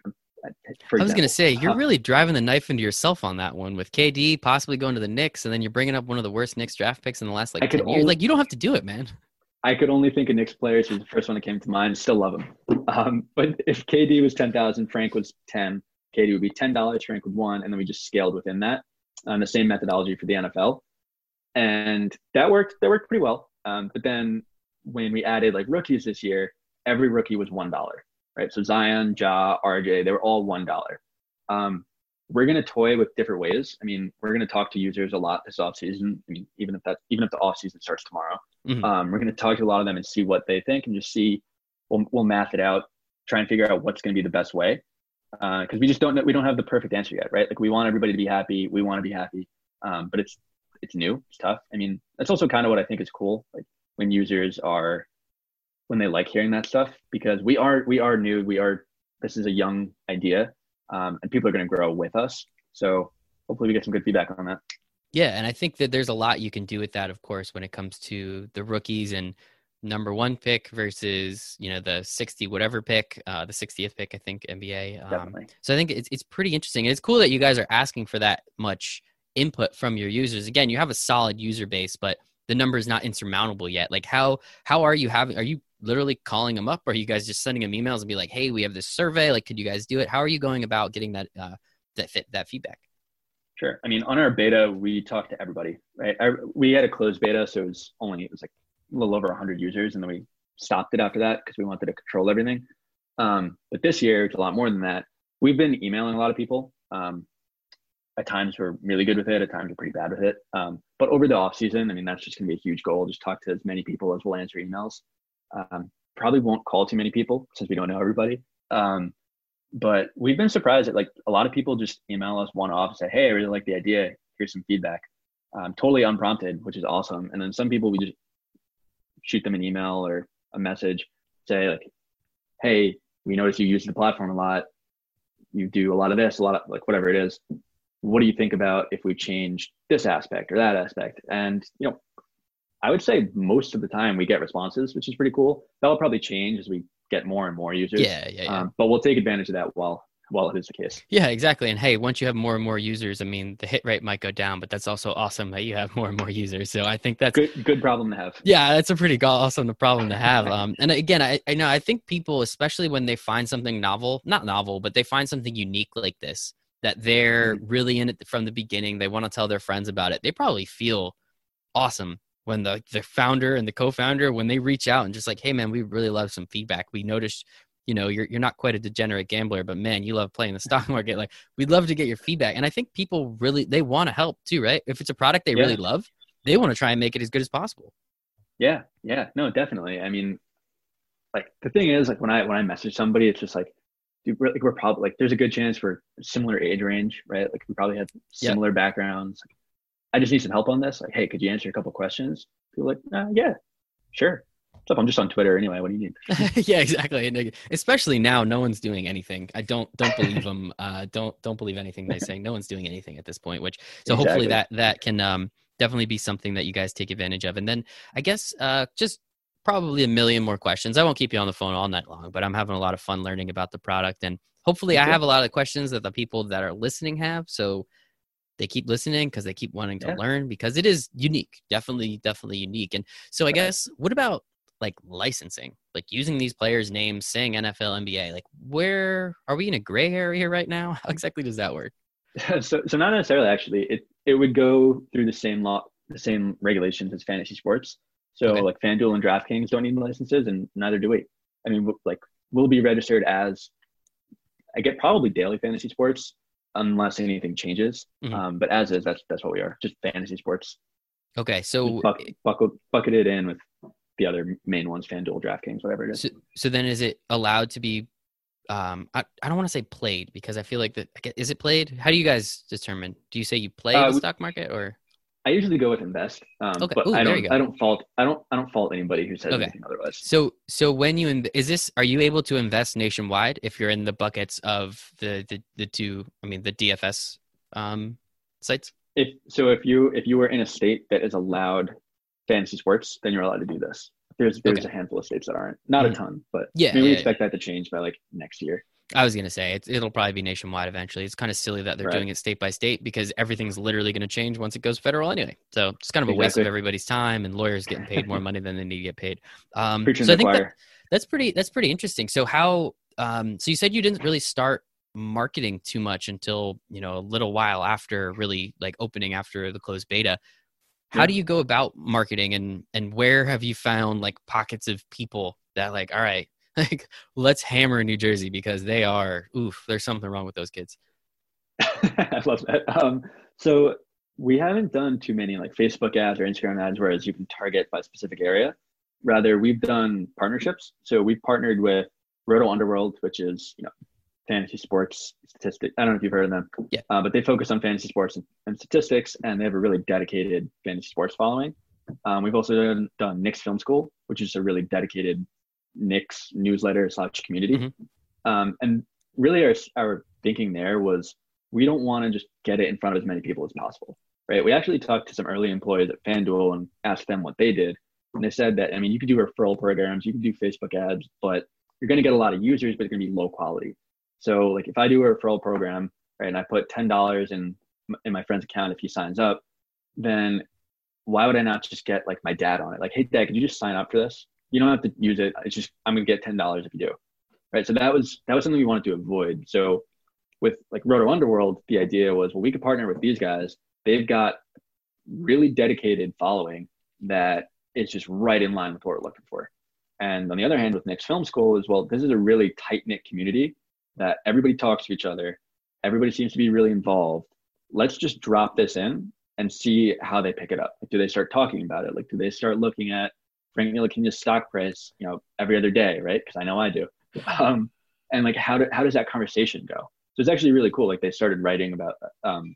I was going to say you're uh, really driving the knife into yourself on that one with KD possibly going to the Knicks, and then you're bringing up one of the worst Knicks draft picks in the last like 10 years. Only, like you don't have to do it, man. I could only think of Knicks players who's the first one that came to mind. Still love him. Um, but if KD was ten thousand, Frank was ten. KD would be ten dollars. Frank would one, and then we just scaled within that. Um, the same methodology for the NFL, and that worked. That worked pretty well. Um, but then when we added like rookies this year, every rookie was one dollar right? So Zion, Ja, RJ, they were all one dollar. Um, we're going to toy with different ways. I mean, we're going to talk to users a lot this off season. I mean, even if that, even if the off season starts tomorrow, mm-hmm. um, we're going to talk to a lot of them and see what they think and just see. We'll we'll math it out, try and figure out what's going to be the best way. Because uh, we just don't know, we don't have the perfect answer yet, right? Like we want everybody to be happy, we want to be happy, um, but it's it's new, it's tough. I mean, that's also kind of what I think is cool. Like when users are when they like hearing that stuff because we are we are new we are this is a young idea um, and people are going to grow with us. So hopefully we get some good feedback on that. Yeah and i think that there's a lot you can do with that of course when it comes to the rookies and number one pick versus you know the 60 whatever pick uh, the 60th pick i think nba um, so i think it's, it's pretty interesting it's cool that you guys are asking for that much input from your users. Again you have a solid user base but the number is not insurmountable yet. Like how how are you having are you literally calling them up? Or are you guys just sending them emails and be like hey we have this survey. Like could you guys do it? How are you going about getting that uh, that fit that feedback? Sure. I mean on our beta we talked to everybody right? I, we had a closed beta so it was only it was like a little over 100 users and then we stopped it after that because we wanted to control everything. Um, but this year it's a lot more than that. We've been emailing a lot of people um, at times we're really good with it at times we're pretty bad with it. Um, but over the off season i mean that's just going to be a huge goal. Just talk to as many people as will answer emails um, probably won't call too many people since we don't know everybody. Um, but we've been surprised that like a lot of people just email us one off and say, "Hey, I really like the idea. Here's some feedback." Um, totally unprompted, which is awesome. And then some people we just shoot them an email or a message, say like, "Hey, we notice you use the platform a lot. You do a lot of this, a lot of like whatever it is. What do you think about if we change this aspect or that aspect?" And you know, I would say most of the time we get responses, which is pretty cool. That'll probably change as we get more and more users. Yeah, yeah, yeah. Um, but we'll take advantage of that while while it is the case. Yeah, exactly. And hey, once you have more and more users, I mean, the hit rate might go down, but that's also awesome that you have more and more users. So I think that's good. Good problem to have. Yeah, that's a pretty awesome problem to have. Um, and again, I, I know I think people, especially when they find something novel, not novel, but they find something unique like this, that they're mm-hmm. really in it from the beginning. They want to tell their friends about it. They probably feel awesome when the the founder and the co-founder when they reach out and just like, hey man, we really love some feedback. We noticed, you know, you're you're not quite a degenerate gambler, but man, you love playing the stock market. Like, we'd love to get your feedback. And I think people really they want to help too, right? If it's a product they Yeah. really love, they want to try and make it as good as possible. Yeah, yeah, no, definitely. I mean, like the thing is, like when I when I message somebody, it's just like, dude, we're, like we're probably like there's a good chance we're similar age range, right? Like we probably have similar backgrounds. Like, I just need some help on this. Like, hey, could you answer a couple questions? People are like, uh, yeah, sure. What's up? I'm just on Twitter anyway. What do you need? yeah, exactly. And especially now, no one's doing anything. I don't don't believe them. Uh, don't don't believe anything they say. No one's doing anything at this point. Which so hopefully that that can um, definitely be something that you guys take advantage of. And then I guess uh, just probably a million more questions. I won't keep you on the phone all night long, but I'm having a lot of fun learning about the product, and hopefully I have a lot of questions that the people that are listening have. So they keep listening because they keep wanting to Yeah. learn because it is unique definitely definitely unique and so i guess what about like licensing like using these players names saying nfl nba like where are we in a gray area right now how exactly does that work so so not necessarily actually. It it would go through the same law, the same regulations as fantasy sports. So Okay. like FanDuel and DraftKings don't need licenses, and neither do we. I mean, like we'll be registered as I get probably daily fantasy sports unless anything changes. Mhm. Um, but as is, that's that's what we are, just fantasy sports. okay so Buck, bucket, bucketed in with the other main ones, FanDuel, DraftKings, whatever it is. so, so then is it allowed to be um i, I don't want to say played because i feel like that is it played how do you guys determine do you say you play Uh, the we- stock market or I usually go with invest, um, Okay. but Ooh, I don't. I don't fault. I don't. I don't fault anybody who says Okay. anything otherwise. So, so when you in, is this? Are you able to invest nationwide if you're in the buckets of the the, the two? I mean, the DFS um, sites. if so if you if you were in a state that is allowed fantasy sports then you're allowed to do this there's there's Okay. a handful of states that aren't not Mhm. a ton but Yeah, I mean, we yeah, expect that to change by like next year I was gonna say it, it'll probably be nationwide eventually. It's kind of silly that they're Right. doing it state by state because everything's literally going to change once it goes federal anyway. So it's kind of a waste of everybody's time and lawyers getting paid more money than they need to get paid. Um, preaching so I think that, that's pretty that's pretty interesting so how um so you said you didn't really start marketing too much until you know a little while after really like opening after the closed beta how Yeah. do you go about marketing and and where have you found like pockets of people that like all right like let's hammer new jersey because they are oof there's something wrong with those kids. I love that. Um so we haven't done too many like facebook ads or instagram ads whereas you can target by a specific area. Rather we've done partnerships. So we've partnered with roto underworld which is you know fantasy sports statistic i don't know if you've heard of them Yeah. uh, but they focus on fantasy sports and, and statistics and they have a really dedicated fantasy sports following. Um, we've also done, done Knicks Film School, which is a really dedicated Knicks newsletter slash community. Mhm. Um, and really, our our thinking there was we don't want to just get it in front of as many people as possible, right? We actually talked to some early employees at FanDuel and asked them what they did, and they said that I mean, you could do referral programs, you can do Facebook ads, but you're going to get a lot of users, but it's going to be low quality. So, like if I do a referral program, right, and I put ten dollars in in my friend's account if he signs up, then why would I not just get like my dad on it? Like, hey, dad, could you just sign up for this? You don't have to use it. It's just I'm gonna get ten dollars if you do, right? So that was that was something we wanted to avoid. So with like Roto Underworld, the idea was well, we could partner with these guys. They've got really dedicated following that is just right in line with what we're looking for. And on the other hand, with Knicks Film School as well, this is a really tight knit community that everybody talks to each other. Everybody seems to be really involved. Let's just drop this in and see how they pick it up. Like, do they start talking about it? Like, do they start looking at Frank Ntilikina's stock price, you know, every other day, right? Because I know I do. Um, and like, how do, how does that conversation go? So it's actually really cool. Like, they started writing about um,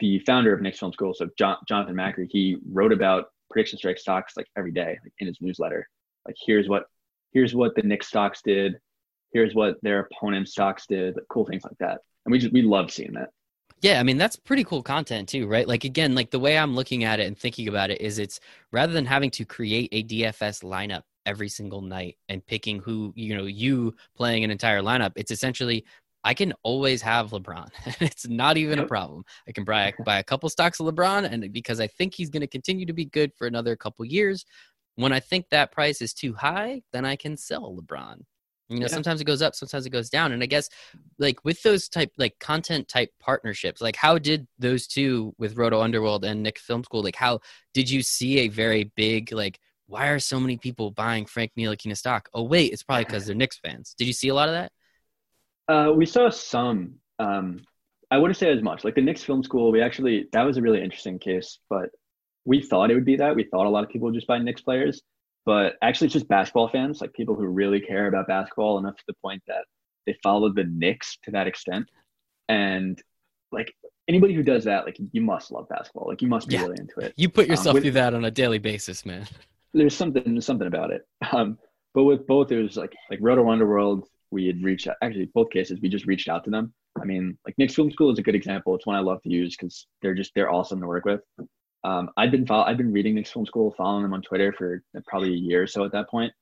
the founder of Knicks Film School, so John, Jonathan Macri. He wrote about prediction strike stocks like every day, like in his newsletter. Like, here's what here's what the Knicks stocks did. Here's what their opponent stocks did. Like, cool things like that. And we just we love seeing that. Yeah, I mean that's pretty cool content too, right? Like again, like the way I'm looking at it and thinking about it is it's rather than having to create a DFS lineup every single night and picking who, you know, you playing an entire lineup, it's essentially I can always have LeBron. it's not even a problem. I can buy buy a couple stocks of LeBron and because I think he's going to continue to be good for another couple years, when I think that price is too high, then I can sell LeBron. You know, Yeah. sometimes it goes up, sometimes it goes down. And I guess like with those type like content type partnerships, like how did those two with Roto Underworld and Nick Film School, like how did you see a very big like why are so many people buying Frank Ntilikina stock? Oh wait, it's probably because they're Knicks fans. Did you see a lot of that? Uh, we saw some. Um, I wouldn't say as much. Like the Knicks Film School, we actually that was a really interesting case, but we thought it would be that. We thought a lot of people would just buy Knicks players, but actually it's just basketball fans, like people who really care about basketball enough to the point that they follow the Knicks to that extent. And like anybody who does that, like you must love basketball. Like you must be Yeah. really into it. You put Um, yourself with- through that on a daily basis, man. there's something there's something about it. Um, but with both, it was like like Roto Underworld. We had reached out. Actually, both cases, we just reached out to them. I mean, like Knicks Film School is a good example. It's one I love to use because they're just they're awesome to work with. Um, I've been follow, I've been reading Knicks Film School, following them on Twitter for probably a year or so at that point.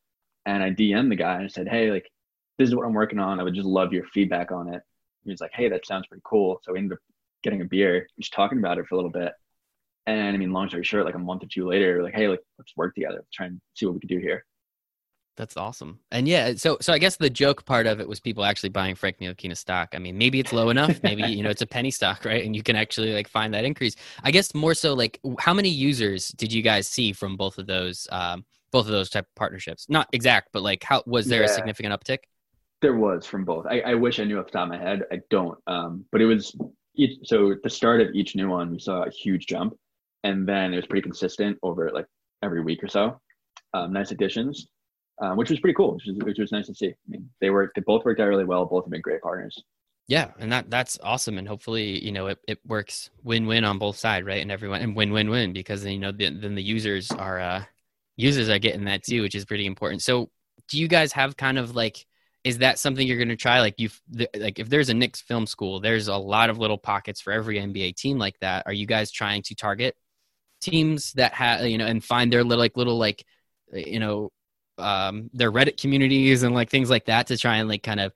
And I DM'd the guy and I said, hey, like this is what I'm working on. I would just love your feedback on it. He was like, hey, that sounds pretty cool. So we ended up getting a beer, just talking about it for a little bit. And I mean, long story short, like a month or two later, like, hey, like let's work together, let's try and see what we can do here. That's awesome. And yeah, so so I guess the joke part of it was people actually buying Frank Ntilikina stock. I mean, maybe it's low enough, maybe you know it's a penny stock, right? And you can actually like find that increase. I guess more so like how many users did you guys see from both of those um both of those type of partnerships? Not exact, but like how was there a significant uptick? There was from both. I, I wish I knew off the top of my head. I don't. Um, but it was each, so at the start of each new one, we saw a huge jump, and then it was pretty consistent over like every week or so. Um, nice additions, um, which was pretty cool. Which was, which was nice to see. I mean, they worked. They both worked out really well. Both have been great partners. Yeah, and that that's awesome, and hopefully you know it, it works win win on both sides, right? And everyone and win win win because you know then, then the users are uh users are getting that too, which is pretty important. So do you guys have kind of like is that something you're going to try like you like if there's a Knicks film school, there's a lot of little pockets for every NBA team like that. Are you guys trying to target teams that have you know and find their little like little like you know um their Reddit communities and like things like that to try and like kind of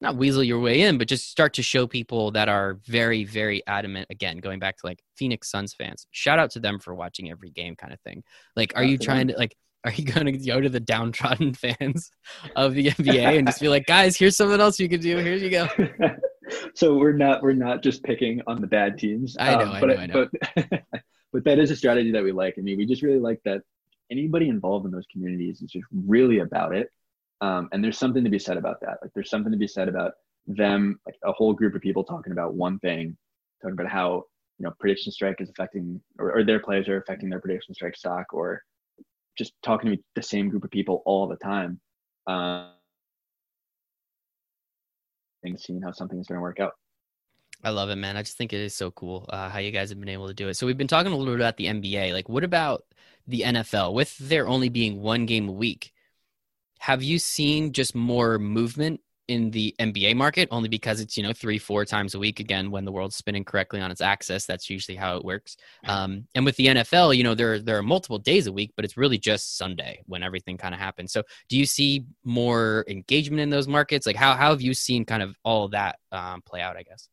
not weasel your way in, but just start to show people that are very, very adamant. Again, going back to like Phoenix Suns fans, shout out to them for watching every game, kind of thing. Like, are you trying to like? Are you going to go to the downtrodden fans of the NBA and just be like, guys, here's something else you can do. Here you go. so we're not we're not just picking on the bad teams. I know, um, I but know, I know. but but that is a strategy that we like. I mean, we just really like that anybody involved in those communities is just really about it. Um, and there's something to be said about that. Like there's something to be said about them, like a whole group of people talking about one thing, talking about how you know prediction strike is affecting or, or their players are affecting their prediction strike stock, or just talking to the same group of people all the time. Um, and seeing how something is going to work out. I love it, man. I just think it is so cool uh, how you guys have been able to do it. So we've been talking a little bit about the NBA. Like, what about the NFL? With there only being one game a week, have you seen just more movement in the NBA market? Only because it's you know three, four times a week. Again, when the world's spinning correctly on its axis, that's usually how it works. Um, and with the NFL, you know there there are multiple days a week, but it's really just Sunday when everything kind of happens. So, do you see more engagement in those markets? Like, how how have you seen kind of all of that um, play out? I guess.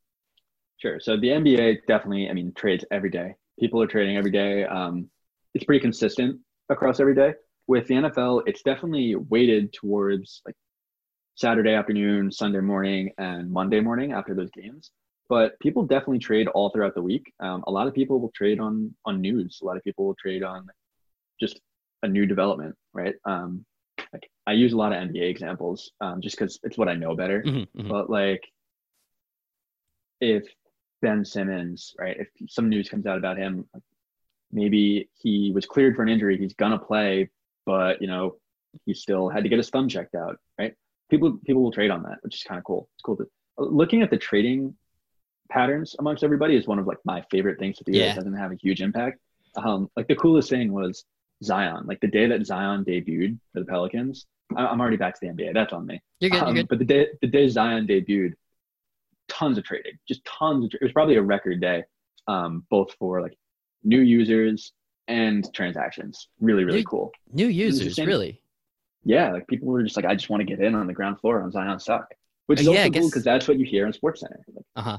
Sure. So the NBA definitely, I mean, trades every day. People are trading every day. Um, it's pretty consistent across every day. With the NFL, it's definitely weighted towards like Saturday afternoon, Sunday morning, and Monday morning after those games. But people definitely trade all throughout the week. Um, a lot of people will trade on on news. A lot of people will trade on just a new development, right? Um, like I use a lot of NBA examples um, just because it's what I know better. Mhm, mhm. But like, if Ben Simmons, right, if some news comes out about him, maybe he was cleared for an injury, he's gonna play, but you know, he still had to get his thumb checked out, right? People people will trade on that, which is kind of cool. It's cool to looking at the trading patterns amongst everybody is one of like my favorite things to do Yeah. that doesn't have a huge impact. Um, like the coolest thing was Zion. Like the day that Zion debuted for the Pelicans, I- I'm already back to the NBA. That's on me. You're good. You're Um, good. But the day the day Zion debuted, tons of trading, just tons of. Tra- it was probably a record day, um, both for like new users and transactions. Really, really Dude, cool. New users, really. Yeah, like people were just like, I just want to get in on the ground floor on Zion stock, which is Uh, yeah, also cool because that's what you hear on Sports Center. Like, Uh huh.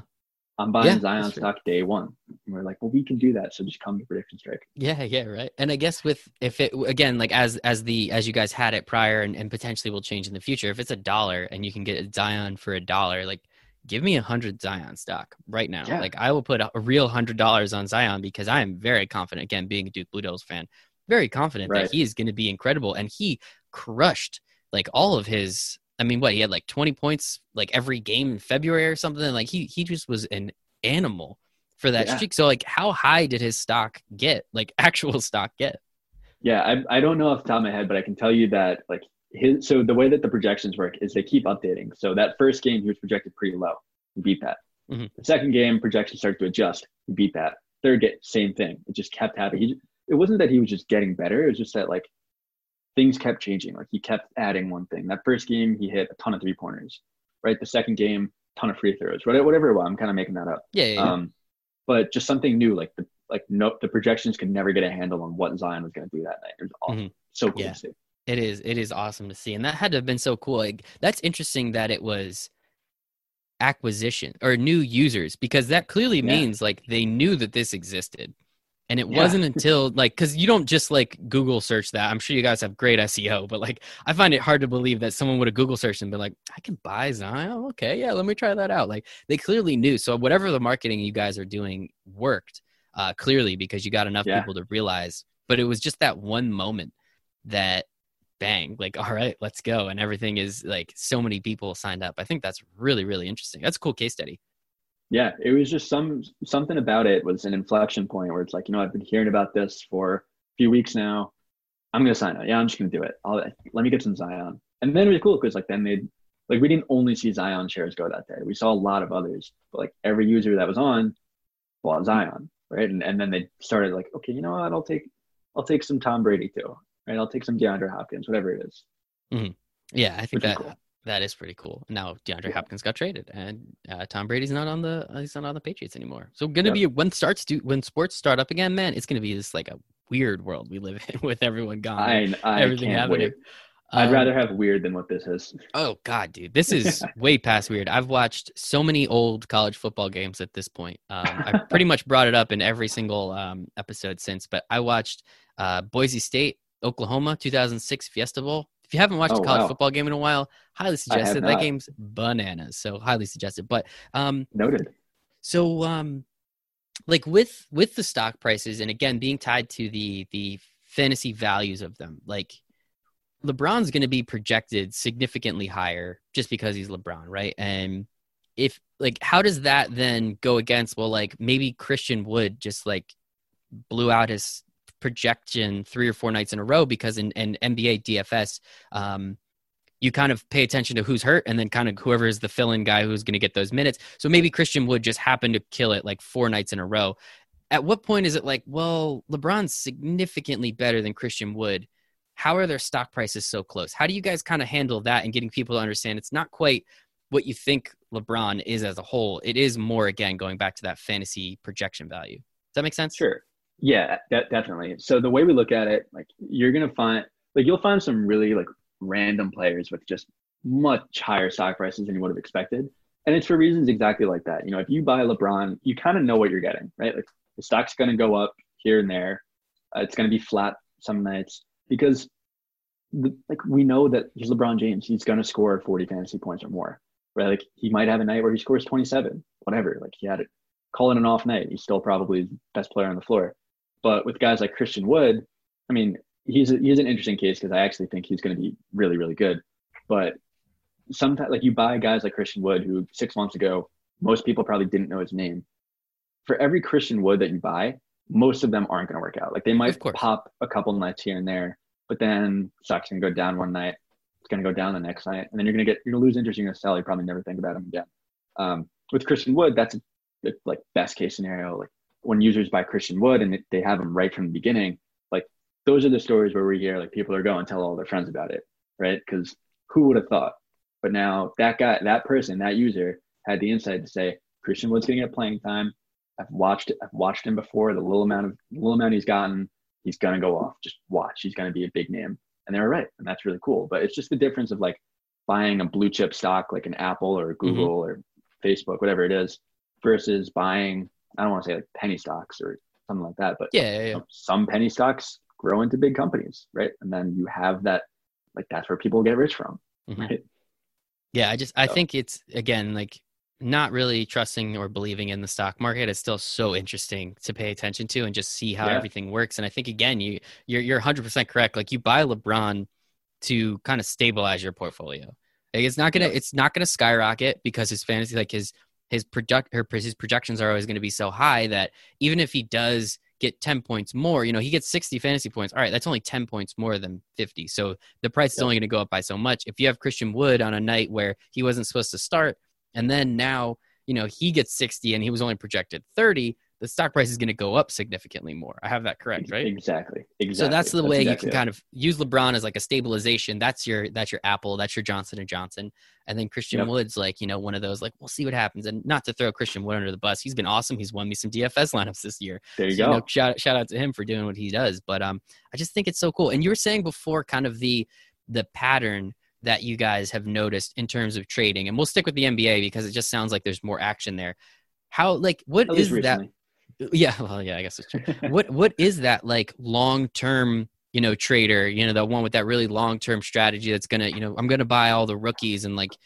I'm buying Yeah, Zion stock day one. And we're like, well, we can do that. So just come to prediction strike. Yeah, yeah, right. And I guess with if it again like as as the as you guys had it prior and, and potentially will change in the future, if it's a dollar and you can get a Zion for a dollar, like give me a hundred Zion stock right now. Yeah. Like I will put a, real hundred dollars on Zion because I am very confident. Again, being a Duke Blue Devils fan, very confident Right. that he is going to be incredible. And he crushed like all of his. I mean, what he had like twenty points like every game in February or something. Like he he just was an animal for that Yeah. streak. So like, how high did his stock get? Like actual stock get? Yeah, I, I don't know off the top of my head, but I can tell you that like his so the way that the projections work is they keep updating. So that first game he was projected pretty low. We beat that. Mhm. The second game projections started to adjust. We beat that. Third game, same thing. It just kept happening. He, it wasn't that he was just getting better. It was just that like things kept changing. Like he kept adding one thing. That first game he hit a ton of three pointers. Right. The second game, ton of free throws. Whatever, whatever it was. I'm kind of making that up. Yeah, yeah, yeah. Um, but just something new. Like the like no, the projections could never get a handle on what Zion was going to do that night. It was awesome. Mhm. So cool Yeah. It is. It is awesome to see, and that had to have been so cool. Like that's interesting that it was acquisition or new users because that clearly Yeah. means like they knew that this existed, and it Yeah. wasn't until like because you don't just like Google search that. I'm sure you guys have great SEO, but like I find it hard to believe that someone would have Google searched and been like, I can buy Zion. Okay, yeah, let me try that out. Like they clearly knew. So whatever the marketing you guys are doing worked uh, clearly because you got enough Yeah. people to realize. But it was just that one moment that bang like all right let's go and everything is like so many people signed up i think that's really really interesting that's a cool case study Yeah, it was just some something about it was an inflection point where it's like, you know, I've been hearing about this for a few weeks now. I'm gonna sign up. Yeah, I'm just gonna do it. I'll let me get some Zion. And then it was cool because like then they like we didn't only see Zion shares go that day. We saw a lot of others, but like every user that was on bought Zion, right? And and then they started like, okay, you know what? I'll take I'll take some Tom Brady too, right? I'll take some DeAndre Hopkins, whatever it is. yeah i think Which is that cool. that is pretty cool now deandre Yeah. hopkins got traded and uh, tom brady's not on the uh, he's not on the patriots anymore so gonna be when starts do when sports start up again man it's gonna be this like a weird world we live in with everyone gone I I everything happening. I'd Um, rather have weird than what this is. Oh God, dude, this is way past weird. I've watched so many old college football games at this point. Um, I pretty much brought it up in every single um, episode since. But I watched uh, Boise State, Oklahoma, 2006 Fiesta Bowl. If you haven't watched Oh, a college wow. football game in a while, highly suggested. That game's bananas, so highly suggested. But um, Noted. so um like with with the stock prices and again being tied to the the fantasy values of them like lebron's going to be projected significantly higher just because he's lebron right and if like how does that then go against well like maybe christian wood just like blew out his projection three or four nights in a row because in, in nba dfs um you kind of pay attention to who's hurt and then kind of whoever is the fill-in guy who's going to get those minutes. So maybe Christian Wood just happened to kill it like four nights in a row. At what point is it like, well, LeBron's significantly better than Christian Wood? How are their stock prices so close? How do you guys kind of handle that and getting people to understand it's not quite what you think LeBron is as a whole? It is more again going back to that fantasy projection value. Does that make sense? Sure. Yeah, de- definitely. So the way we look at it, like you're gonna find, like you'll find some really like random players with just much higher stock prices than you would have expected, and it's for reasons exactly like that. You know, if you buy LeBron, you kind of know what you're getting, right? Like the stock's gonna go up here and there. Uh, it's gonna be flat some nights because, the, like we know that he's LeBron James. He's gonna score 40 fantasy points or more, right? Like he might have a night where he scores 27, whatever. Like he had it, call it an off night. He's still probably the best player on the floor. But with guys like Christian Wood, I mean, he's a, he's an interesting case because I actually think he's going to be really really good. But sometimes, like you buy guys like Christian Wood, who six months ago most people probably didn't know his name. For every Christian Wood that you buy, most of them aren't going to work out. Like they might pop a couple nights here and there, but then stock's going to go down one night. It's going to go down the next night, and then you're going to get you're going to lose interest. You're going to sell. You probably never think about him again. Um, with Christian Wood, that's a, a, like best case scenario. Like when users buy Christian Wood and they have him right from the beginning, like those are the stories where we hear like people are going tell all their friends about it, right? Because who would have thought? But now that guy, that person, that user had the insight to say Christian Wood's going to get playing time. I've watched I've watched him before. The little amount of little amount he's gotten, he's going to go off. Just watch. He's going to be a big name, and they were right, and that's really cool. But it's just the difference of like buying a blue chip stock like an Apple or Google mm-hmm. or Facebook, whatever it is, versus buying. I don't want to say like penny stocks or something like that, but Yeah, yeah, yeah. you know, some penny stocks grow into big companies, right? And then you have that, like that's where people get rich from, Mhm. right? Yeah, I just I think it's again like not really trusting or believing in the stock market is still so interesting to pay attention to and just see how Yeah. everything works. And I think again, you you're you're 100% correct. Like you buy LeBron to kind of stabilize your portfolio. Like it's not gonna Yep. it's not gonna skyrocket because his fantasy like his his project his projections are always going to be so high that even if he does get 10 points more, you know, he gets 60 fantasy points. All right, that's only 10 points more than 50. So the price is only going to go up by so much. If you have Christian Wood on a night where he wasn't supposed to start and then now, you know, he gets 60 and he was only projected 30, the stock price is going to go up significantly more. I have that correct, right? Exactly. Exactly. So that's the way exactly you can kind of use LeBron as like a stabilization. That's your that's your Apple, that's your Johnson and Johnson, and then Christian Yep. Woods like you know one of those like we'll see what happens. And not to throw Christian Wood under the bus, he's been awesome. He's won me some DFS lineups this year. There you So, go. know, shout shout out to him for doing what he does. But um, I just think it's so cool. And you were saying before, kind of the the pattern that you guys have noticed in terms of trading, and we'll stick with the NBA because it just sounds like there's more action there. How like what At is that? Yeah, well, yeah, I guess it's true what what is that like long term you know trader you know the one with that really long term strategy that's gonna you know i'm gonna buy all the rookies and like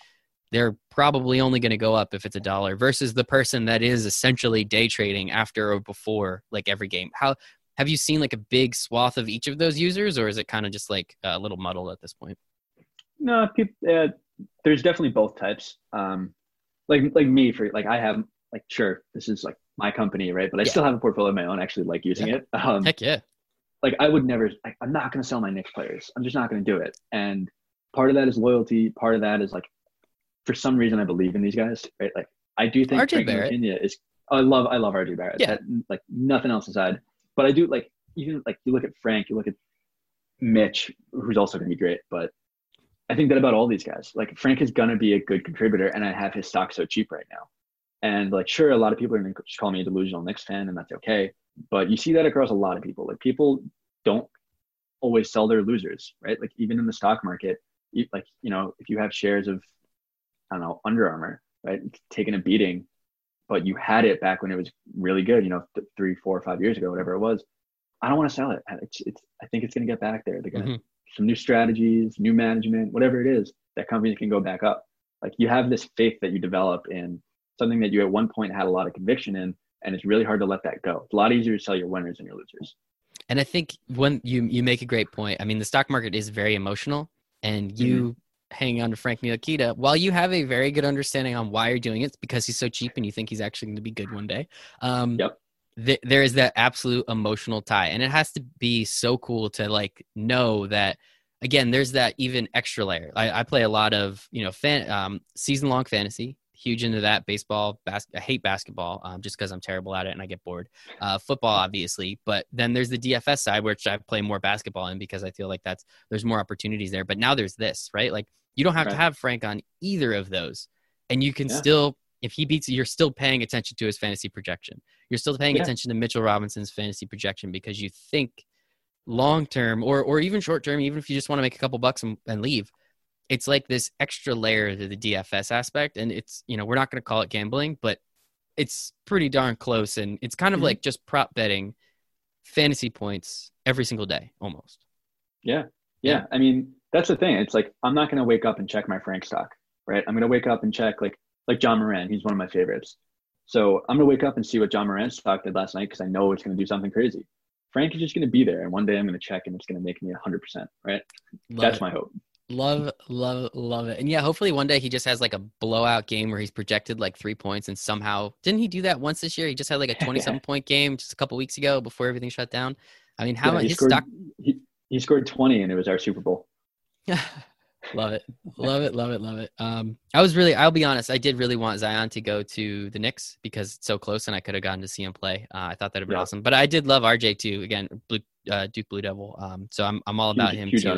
they're probably only gonna go up if it's a dollar versus the person that is essentially day trading after or before like every game how have you seen like a big swath of each of those users or is it kind of just like a little muddled at this point No, people. Uh, there's definitely both types. Um, like like me for like I have like sure this is like my company right, but I Yeah. still have a portfolio of my own. Actually, like using Yeah. it. Um, heck yeah like I would never. I, I'm not going to sell my Knicks players. I'm just not going to do it. And part of that is loyalty. Part of that is like, for some reason, I believe in these guys. Right. Like I do think RJ Barrett. Is. I love I love RJ Barrett. Yeah. That, like nothing else aside. But I do like even like you look at Frank, you look at Mitch, who's also going to be great. But I think that about all these guys. Like Frank is going to be a good contributor, and I have his stock so cheap right now. And like, sure, a lot of people are going to just call me a delusional Knicks fan, and that's okay. But you see that across a lot of people. Like people don't always sell their losers, right? Like even in the stock market, you, like you know, if you have shares of, I don't know, Under Armour, right, taking a beating, but you had it back when it was really good, you know, th- three, four, five years ago, whatever it was. I don't want to sell it. It's, it's I think it's going to get back there. They're going to Mhm. some new strategies, new management, whatever it is, that company can go back up. Like you have this faith that you develop in something that you at one point had a lot of conviction in, and it's really hard to let that go. It's a lot easier to sell your winners and your losers. And I think when you you make a great point. I mean, the stock market is very emotional, and you Mm-hmm. hanging on to Frank Ntilikina, while you have a very good understanding on why you're doing it, it's because he's so cheap and you think he's actually going to be good one day. Um, Yep. th- there is that absolute emotional tie, and it has to be so cool to like know that. Again, there's that even extra layer. I, I play a lot of you know fan um, season long fantasy. Huge into that baseball. Bas- I hate basketball um, just because I'm terrible at it and I get bored uh, football, obviously. But then there's the DFS side, which I play more basketball in because I feel like that's there's more opportunities there. But now there's this, right? Like you don't have to have Frank on either of those, and you can Yeah. still, if he beats you, you're still paying attention to his fantasy projection. You're still paying Yeah. attention to Mitchell Robinson's fantasy projection because you think long term or or even short term, even if you just want to make a couple bucks and, and leave. It's like this extra layer to the DFS aspect, and it's you know we're not going to call it gambling, but it's pretty darn close and it's kind of Mhm. like just prop betting fantasy points every single day almost Yeah. Yeah. I mean, that's the thing. It's like I'm not gonna wake up and check my Frank stock, right? I'm gonna wake up and check like like Ja Morant. He's one of my favorites. So I'm gonna wake up and see what Ja Morant's stock did last night because I know it's gonna do something crazy. Frank is just gonna be there, and one day I'm gonna check, and it's gonna make me 100, percent right? love That's it. my hope. Love love love it. And yeah hopefully one day he just has like a blowout game where he's projected like three points and somehow didn't he do that once this year? He just had like a 27 point game just a couple weeks ago before everything shut down. I mean how Yeah, he his scored, stock he, he scored 20, and it was our Super Bowl. love it. Love it love it love it. Um i was really i'll be honest i did really want zion to go to the knicks because it's so close and i could have gotten to see him play. Uh, i thought that'd been Yeah. awesome. But i did love rj too. Again blue uh, duke blue devil. Um so i'm, I'm all about Huge- him huge too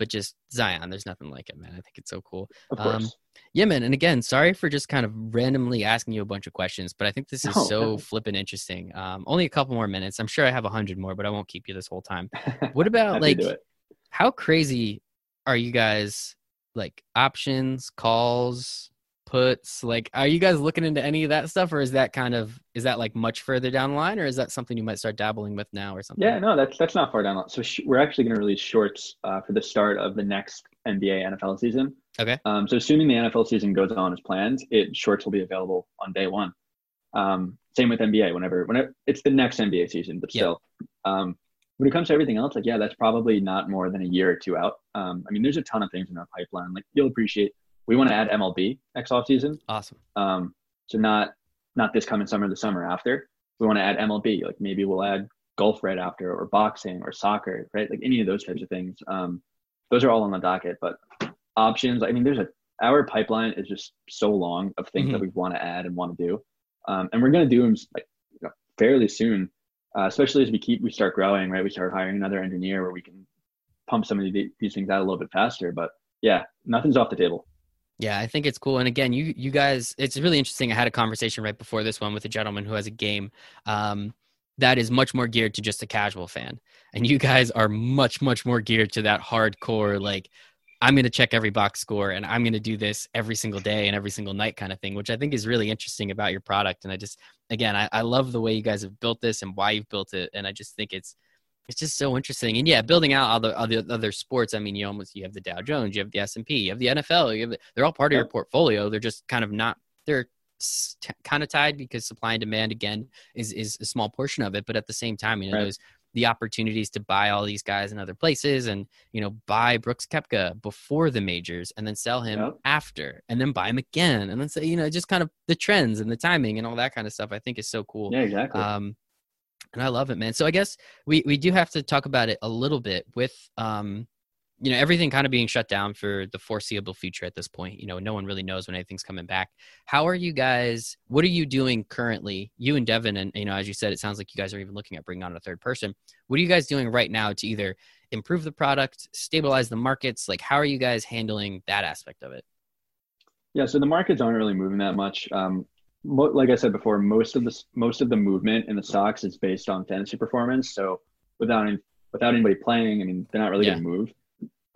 on It's RJ. just- but just zion there's nothing like it man i think it's so cool Um, yeah, man. And again, sorry for just kind of randomly asking you a bunch of questions, but I think this is No, so no. flippin' interesting. Um, only a couple more minutes. I'm sure I have a hundred more, but I won't keep you this whole time. What about like how crazy are you guys? Like options, calls, puts like are you guys looking into any of that stuff or is that kind of is that like much further down the line or is that something you might start dabbling with now or something? Yeah no that's that's not far down so sh- we're actually going to release shorts uh, for the start of the next nba nfl season. Okay. Um, so assuming the nfl season goes on as planned it shorts will be available on day one. Um, same with nba whenever whenever it's the next nba season but still. Um, when it comes to everything else like yeah that's probably not more than a year or two out. Um, i mean there's a ton of things in our pipeline. Like you'll appreciate we want to add MLB next off season. Awesome. Um, so not not this coming summer, the summer after. We want to add MLB. Like maybe we'll add golf right after, or boxing, or soccer, right? Like any of those types of things. Um, those are all on the docket. But options, I mean, there's a our pipeline is just so long of things mm-hmm. that we want to add and want to do, um, and we're going to do them like you know, fairly soon. Uh, especially as we keep we start growing, right? We start hiring another engineer where we can pump some of the, these things out a little bit faster. But yeah, nothing's off the table. Yeah, I think it's cool. And again, you you guys, it's really interesting. I had a conversation right before this one with a gentleman who has a game um, that is much more geared to just a casual fan, and you guys are much much more geared to that hardcore like. I'm going to check every box score and I'm going to do this every single day and every single night kind of thing, which I think is really interesting about your product. And I just, again, I, I love the way you guys have built this and why you've built it. And I just think it's, it's just so interesting. And yeah, building out all the other other sports. I mean, you almost you have the Dow Jones, you have the S and P, you have the NFL. You have the, they're all part of your portfolio. They're just kind of not. They're t- kind of tied because supply and demand again is is a small portion of it. But at the same time, you know, right. there's the opportunities to buy all these guys in other places and you know buy Brooks Koepka before the majors and then sell him yep. after and then buy him again and then say you know just kind of the trends and the timing and all that kind of stuff I think is so cool. Yeah, exactly. Um, and I love it, man. So I guess we we do have to talk about it a little bit with um you know everything kind of being shut down for the foreseeable future at this point. You know no one really knows when anything's coming back. How are you guys what are you doing currently? You and devin and you know as you said it sounds like you guys are even looking at bringing on a third person. What are you guys doing right now to either improve the product stabilize the markets? Like how are you guys handling that aspect of it? Yeah so the markets aren't really moving that much. Um, like I said before, most of the most of the movement in the stocks is based on fantasy performance. So without any, without anybody playing, I mean, they're not really yeah. going to move.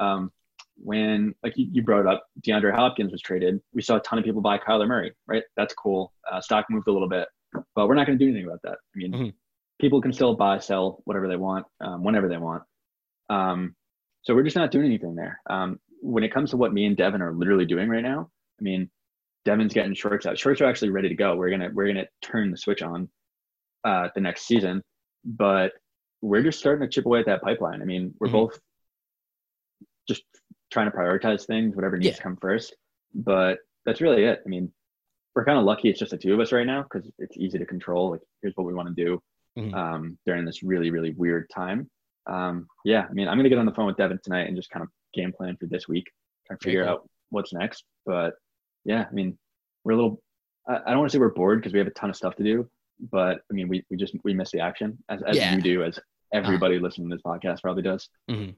Um, when like you, you, brought up DeAndre Hopkins was traded, we saw a ton of people buy Kyler Murray. Right, that's cool. Uh, stock moved a little bit, but we're not going to do anything about that. I mean, mm-hmm. people can still buy, sell whatever they want, um, whenever they want. Um, so we're just not doing anything there. Um, when it comes to what me and Devin are literally doing right now, I mean, Devin's getting shorts out. Shorts are actually ready to go. We're gonna we're gonna turn the switch on uh, the next season, but we're just starting to chip away at that pipeline. I mean, we're mm-hmm. both just trying to prioritize things, whatever needs yeah. to come first. But that's really it. I mean, we're kind of lucky it's just the two of us right now because it's easy to control. Like, here's what we want to do mm-hmm. um, during this really, really weird time. Um, yeah, I mean, I'm gonna get on the phone with Devin tonight and just kind of game plan for this week, try to figure out what's next. But yeah, I mean, we're a little. I, I don't want to say we're bored because we have a ton of stuff to do, but I mean, we we just we miss the action as as yeah. you do, as everybody uh, listening to this podcast probably does. Mm-hmm.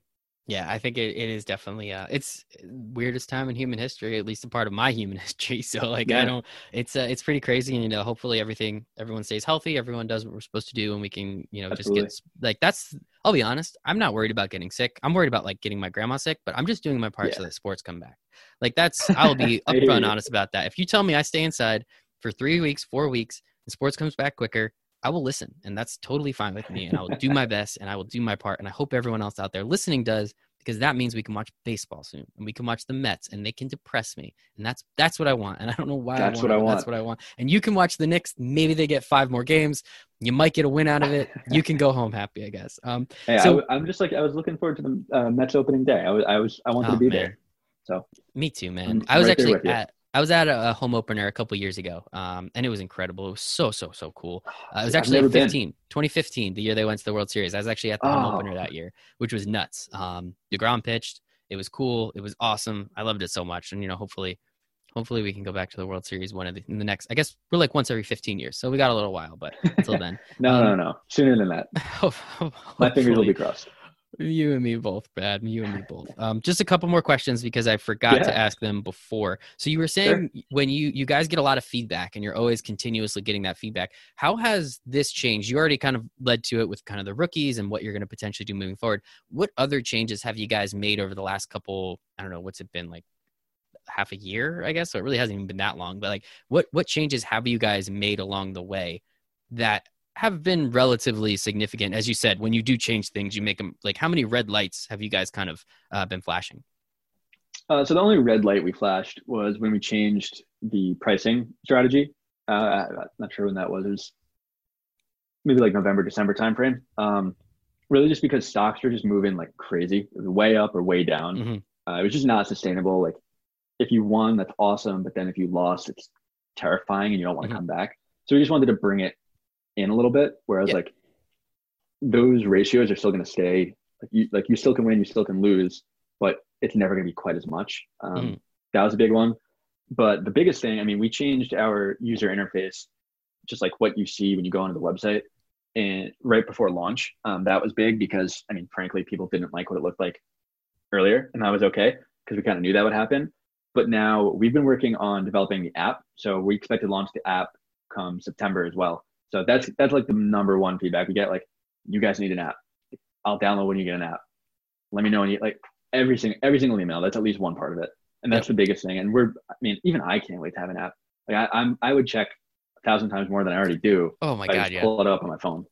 Yeah, I think it, it is definitely uh it's weirdest time in human history, at least a part of my human history. So like yeah. I don't it's uh, it's pretty crazy and you know hopefully everything everyone stays healthy, everyone does what we're supposed to do and we can, you know, Absolutely. just get like that's I'll be honest, I'm not worried about getting sick. I'm worried about like getting my grandma sick, but I'm just doing my part yeah. so that sports come back. Like that's I'll be upfront honest about that. If you tell me I stay inside for 3 weeks, 4 weeks and sports comes back quicker, I will listen and that's totally fine with me and I will do my best and I will do my part and I hope everyone else out there listening does because that means we can watch baseball soon and we can watch the Mets and they can depress me and that's that's what I want and I don't know why that's I what I want that's what I want and you can watch the Knicks maybe they get five more games you might get a win out of it you can go home happy I guess um hey, so I, am just like I was looking forward to the uh, Mets opening day I was I was I wanted oh, to be man. there so. Me too man. I'm, i was right actually at I was at a, home opener a couple years ago, um, and it was incredible. It was so so so cool. Uh, it was actually 15, 2015, the year they went to the World Series. I was actually at the oh. home opener that year, which was nuts. Um, Degrom pitched. It was cool. It was awesome. I loved it so much, and you know, hopefully, hopefully we can go back to the World Series one of the, in the next. I guess we're like once every 15 years, so we got a little while, but until then, no, um, no, no, sooner than that. My fingers will be crossed. You and me both, Brad. You and me both. Um, just a couple more questions because I forgot yeah. to ask them before. So you were saying sure. when you you guys get a lot of feedback and you're always continuously getting that feedback. How has this changed? You already kind of led to it with kind of the rookies and what you're going to potentially do moving forward. What other changes have you guys made over the last couple? I don't know. What's it been like? half a year, I guess. So it really hasn't even been that long. But like, what what changes have you guys made along the way that have been relatively significant? As you said, when you do change things, you make them like. How many red lights have you guys kind of uh, been flashing? Uh, so the only red light we flashed was when we changed the pricing strategy. Uh, I'm not sure when that was. It was maybe like November, December timeframe. Um, really, just because stocks were just moving like crazy, way up or way down. Mm-hmm. Uh, it was just not sustainable. Like if you won, that's awesome, but then if you lost, it's terrifying and you don't want to mm-hmm. come back. So we just wanted to bring it in a little bit. Whereas yeah. like those ratios are still going to stay. Like you, like you still can win, you still can lose, but it's never going to be quite as much. Um, mm. That was a big one. But the biggest thing, I mean, we changed our user interface, just like what you see when you go onto the website, and right before launch. Um, that was big because, I mean, frankly, people didn't like what it looked like earlier, and that was okay because we kind of knew that would happen. But now we've been working on developing the app, so we expect to launch the app come September as well. So that's that's like the number one feedback we get. Like, you guys need an app. I'll download when you get an app. Let me know when you like every single every single email. That's at least one part of it, and that's yep. the biggest thing. And we're, I mean, even I can't wait to have an app. Like I, I'm, I would check a thousand times more than I already do. Oh my god, yeah. Pull it up on my phone.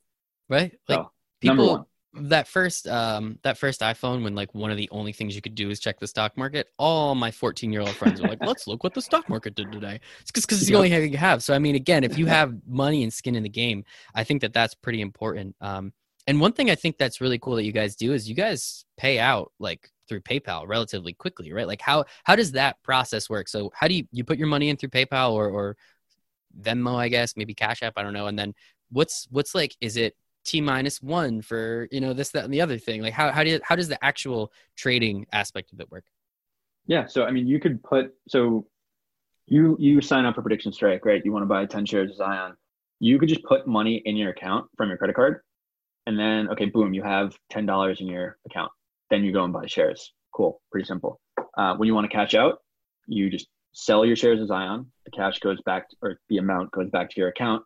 Right, like so, people. That first, um, that first iPhone, when like one of the only things you could do is check the stock market. All my 14 year old friends were like, "Let's look what the stock market did today." It's because it's the only thing you have. So I mean, again, if you have money and skin in the game, I think that that's pretty important. Um, and one thing I think that's really cool that you guys do is you guys pay out like through PayPal relatively quickly, right? Like how how does that process work? So how do you you put your money in through PayPal or or Venmo, I guess, maybe Cash App, I don't know. And then what's what's like is it T minus one for, you know, this, that, and the other thing? Like how how do you, how does the actual trading aspect of it work? Yeah. So I mean you could put so you you sign up for prediction strike, right? You want to buy 10 shares of Zion. You could just put money in your account from your credit card. And then okay, boom, you have ten dollars in your account then you go and buy shares. Cool, pretty simple. Uh, when you want to cash out, you just sell your shares of Zion. The cash goes back, or the amount goes back to your account,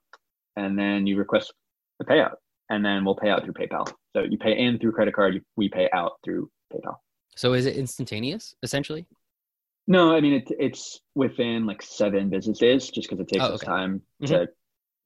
and then you request a payout, and then we'll pay out through PayPal. So you pay in through credit card, we pay out through PayPal. So is it instantaneous, essentially? No, I mean it, it's within like seven business days, just because it takes oh, okay. us time mm-hmm.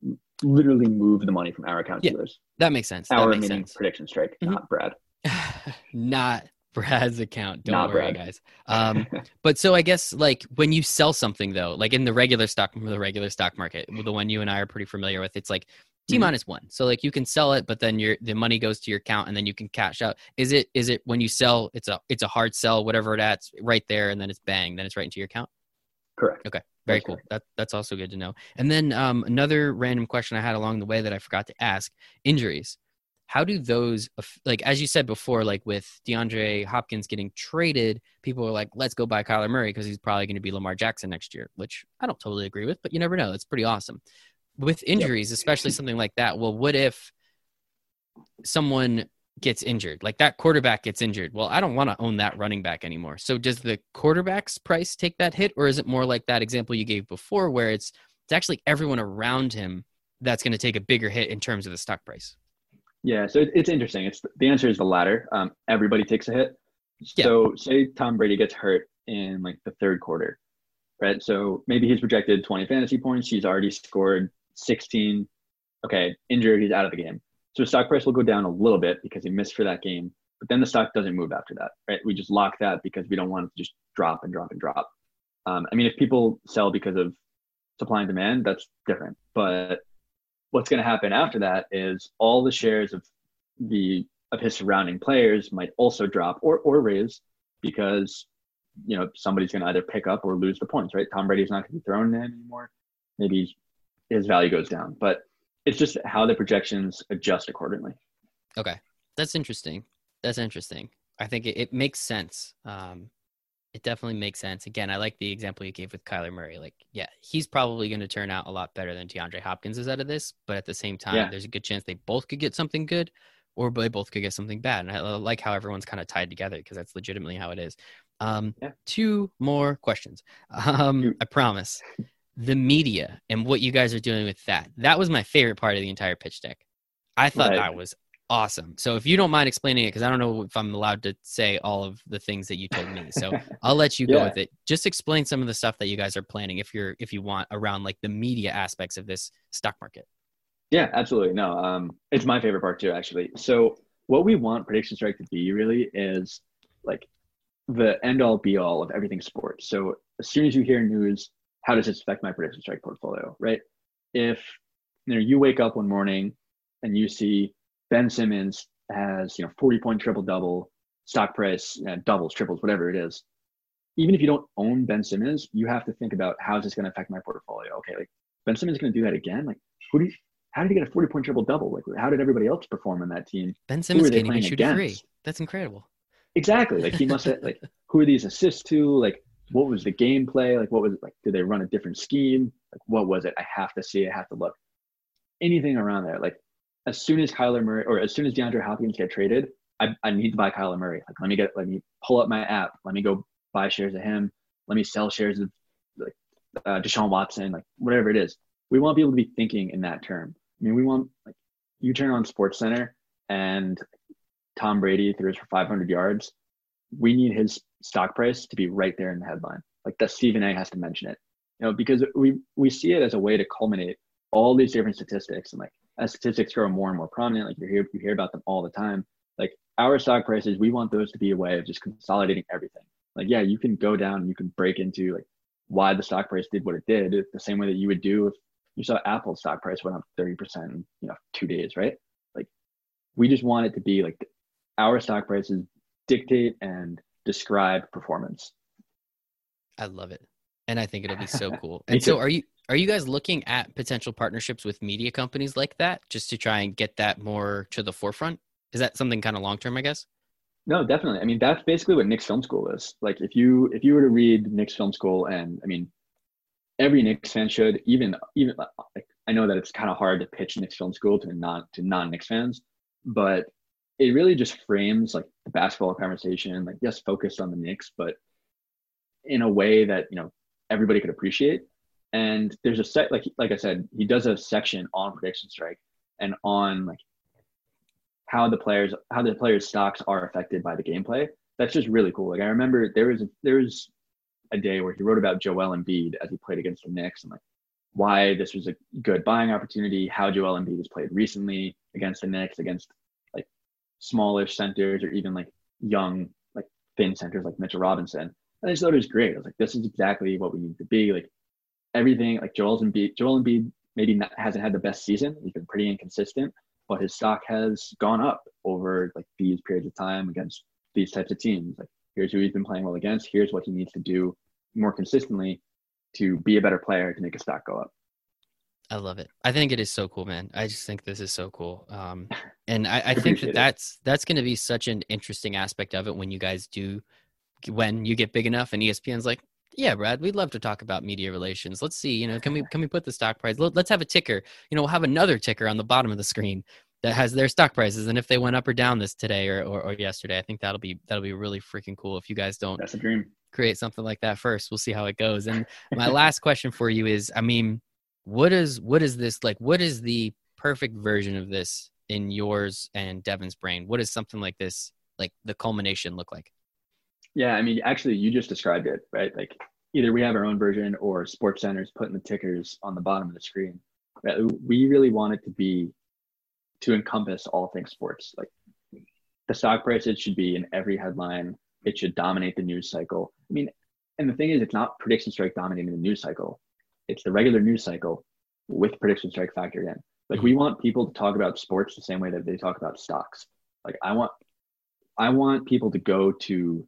to literally move the money from our account yeah, to yours. That makes sense. Our makes meaning sense. prediction strike, mm-hmm. not Brad. not Brad's account. Don't Not worry, Brad. guys. Um, but so I guess like when you sell something though, like in the regular stock, the regular stock market, the one you and I are pretty familiar with, it's like T mm-hmm. minus one. So like you can sell it, but then your the money goes to your account and then you can cash out. Is it is it when you sell, it's a it's a hard sell, whatever it at, right there, and then it's bang, then it's right into your account. Correct. Okay. Very cool. That that's also good to know. And then um, another random question I had along the way that I forgot to ask: injuries how do those like as you said before like with DeAndre Hopkins getting traded people are like let's go buy Kyler Murray because he's probably going to be Lamar Jackson next year which I don't totally agree with but you never know it's pretty awesome with injuries yep. especially something like that well what if someone gets injured like that quarterback gets injured well I don't want to own that running back anymore so does the quarterback's price take that hit or is it more like that example you gave before where it's it's actually everyone around him that's going to take a bigger hit in terms of the stock price yeah, so it's interesting. It's the answer is the latter. Um, everybody takes a hit. So yeah. say Tom Brady gets hurt in like the third quarter, right? So maybe he's projected 20 fantasy points. He's already scored 16. Okay, injured. He's out of the game. So his stock price will go down a little bit because he missed for that game. But then the stock doesn't move after that, right? We just lock that because we don't want it to just drop and drop and drop. Um, I mean, if people sell because of supply and demand, that's different. But what's going to happen after that is all the shares of the of his surrounding players might also drop or or raise because you know somebody's going to either pick up or lose the points right tom brady's not going to be thrown in anymore maybe his value goes down but it's just how the projections adjust accordingly okay that's interesting that's interesting i think it, it makes sense um, it definitely makes sense. Again, I like the example you gave with Kyler Murray. Like, yeah, he's probably going to turn out a lot better than DeAndre Hopkins is out of this. But at the same time, yeah. there's a good chance they both could get something good, or they both could get something bad. And I like how everyone's kind of tied together because that's legitimately how it is. Um, yeah. Two more questions. Um, I promise. The media and what you guys are doing with that. That was my favorite part of the entire pitch deck. I thought right. that was Awesome. So if you don't mind explaining it, because I don't know if I'm allowed to say all of the things that you told me, so I'll let you go with it. Just explain some of the stuff that you guys are planning, if you're if you want, around like the media aspects of this stock market. Yeah, absolutely. No, um, it's my favorite part too, actually. So what we want Prediction Strike to be really is like the end all be all of everything sports. So as soon as you hear news, how does this affect my Prediction Strike portfolio, right? If you know you wake up one morning and you see Ben Simmons has you know 40 point triple double, stock price uh, doubles, triples, whatever it is. Even if you don't own Ben Simmons, you have to think about how is this going to affect my portfolio. Okay, like Ben Simmons is going to do that again? Like who do you, how did he get a 40 point triple double? Like, how did everybody else perform in that team? Ben Simmons can't even shoot a three. against? That's incredible. Exactly. Like, he must have, like, who are these assists to? Like, what was the gameplay? Like, what was it? Like, did they run a different scheme? Like, what was it? I have to see, I have to look. Anything around there. Like, as soon as Kyler Murray or as soon as DeAndre Hopkins get traded, I, I need to buy Kyler Murray. Like, let me get, let me pull up my app. Let me go buy shares of him. Let me sell shares of, like, uh, Deshaun Watson, like, whatever it is. We want people to be thinking in that term. I mean, we want, like, you turn on SportsCenter and Tom Brady throws for 500 yards. We need his stock price to be right there in the headline. Like that Stephen A has to mention it, you know, because we we see it as a way to culminate all these different statistics, and like as statistics grow more and more prominent, like you hear you hear about them all the time. Like our stock prices, we want those to be a way of just consolidating everything. Like yeah, you can go down, and you can break into like why the stock price did what it did, the same way that you would do if you saw Apple's stock price went up 30% in you know two days, right? Like we just want it to be like our stock prices dictate and describe performance. I love it, and I think it'll be so cool. And so, are you are you guys looking at potential partnerships with media companies like that, just to try and get that more to the forefront? Is that something kind of long term? I guess. No, definitely. I mean, that's basically what Knicks Film School is. Like, if you if you were to read Knicks Film School, and I mean, every Knicks fan should. Even even like I know that it's kind of hard to pitch Knicks Film School to non to non Knicks fans, but it really just frames like the basketball conversation. Like, yes, focused on the Knicks, but in a way that you know everybody could appreciate. And there's a set like like I said, he does a section on PredictionStrike and on like how the players how the players stocks are affected by the gameplay. That's just really cool. Like I remember there was a, there was a day where he wrote about Joel Embiid as he played against the Knicks and like why this was a good buying opportunity, how Joel Embiid has played recently against the Knicks, against smallish centers or even like young like thin centers like Mitchell Robinson. And I just thought it was great. I was like, this is exactly what we need to be. Like everything, like Joel Embiid, Joel Embiid maybe not, hasn't had the best season. He's been pretty inconsistent, but his stock has gone up over like these periods of time against these types of teams. Like here's who he's been playing well against. Here's what he needs to do more consistently to be a better player to make his stock go up. I love it. I think it is so cool, man. I just think this is so cool. Um, and I, I think that it. that's that's going to be such an interesting aspect of it when you guys do, when you get big enough and ESPN's like, yeah, Brad, we'd love to talk about media relations. Let's see, you know, can we can we put the stock price? Let- Let's have a ticker. You know, we'll have another ticker on the bottom of the screen that has their stock prices and if they went up or down this today or, or, or yesterday. I think that'll be that'll be really freaking cool. If you guys don't That's a dream. create something like that first. We'll see how it goes. And my last question for you is, I mean, what is what is this like? What is the perfect version of this in yours and Devin's brain? What does something like this, like the culmination, look like? Yeah, I mean, actually, you just described it, right? Like either we have our own version or SportsCenter's putting the tickers on the bottom of the screen. We really want it to be to encompass all things sports. Like the stock prices should be in every headline. It should dominate the news cycle. I mean, and the thing is, it's not PredictionStrike dominating the news cycle. It's the regular news cycle with PredictionStrike factored in. Like we mm-hmm. want people to talk about sports the same way that they talk about stocks. Like I want, I want people to go to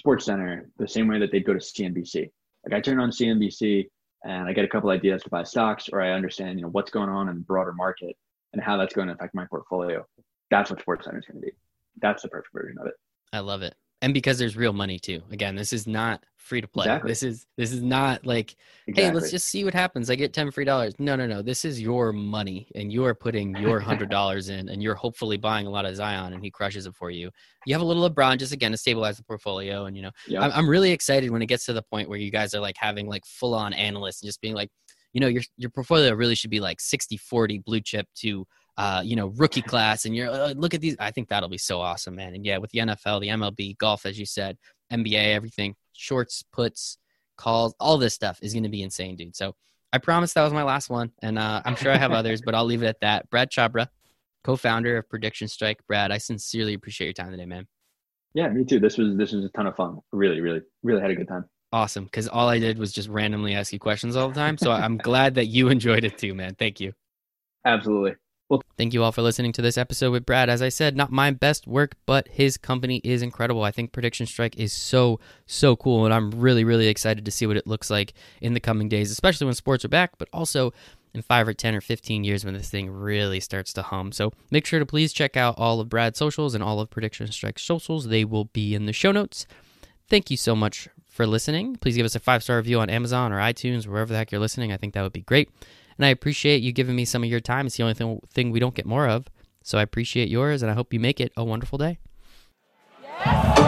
SportsCenter the same way that they'd go to CNBC. Like I turn on CNBC and I get a couple ideas to buy stocks, or I understand, you know, what's going on in the broader market and how that's going to affect my portfolio. That's what SportsCenter is going to be. That's the perfect version of it. I love it. And because there's real money too. Again, this is not free to play. Exactly. This is this is not like, Exactly. hey, let's just see what happens. I get 10 free dollars. No, no, no. This is your money and you are putting your hundred dollars in and you're hopefully buying a lot of Zion and he crushes it for you. You have a little LeBron just again to stabilize the portfolio. And you know, yeah. I'm, I'm really excited when it gets to the point where you guys are like having like full on analysts and just being like, you know, your your portfolio really should be like 60 40 blue chip to uh, you know, rookie class, and you're uh, look at these. I think that'll be so awesome, man. And yeah, with the NFL, the MLB, golf, as you said, NBA, everything, shorts, puts, calls, all this stuff is going to be insane, dude. So I promise that was my last one, and uh, I'm sure I have others, but I'll leave it at that. Brad Chabra, co-founder of PredictionStrike. Brad, I sincerely appreciate your time today, man. Yeah, me too. This was this was a ton of fun. Really, really, really had a good time. Awesome, because all I did was just randomly ask you questions all the time. So I'm glad that you enjoyed it too, man. Thank you. Absolutely. Well, thank you all for listening to this episode with Brad. As I said, not my best work, but his company is incredible. I think PredictionStrike is so, so cool. And I'm really, really excited to see what it looks like in the coming days, especially when sports are back, but also in five or 10 or 15 years when this thing really starts to hum. So make sure to please check out all of Brad's socials and all of PredictionStrike's socials. They will be in the show notes. Thank you so much for listening. Please give us a five star review on Amazon or iTunes, wherever the heck you're listening. I think that would be great. And I appreciate you giving me some of your time. It's the only thing, thing we don't get more of. So I appreciate yours, and I hope you make it a wonderful day. Yes.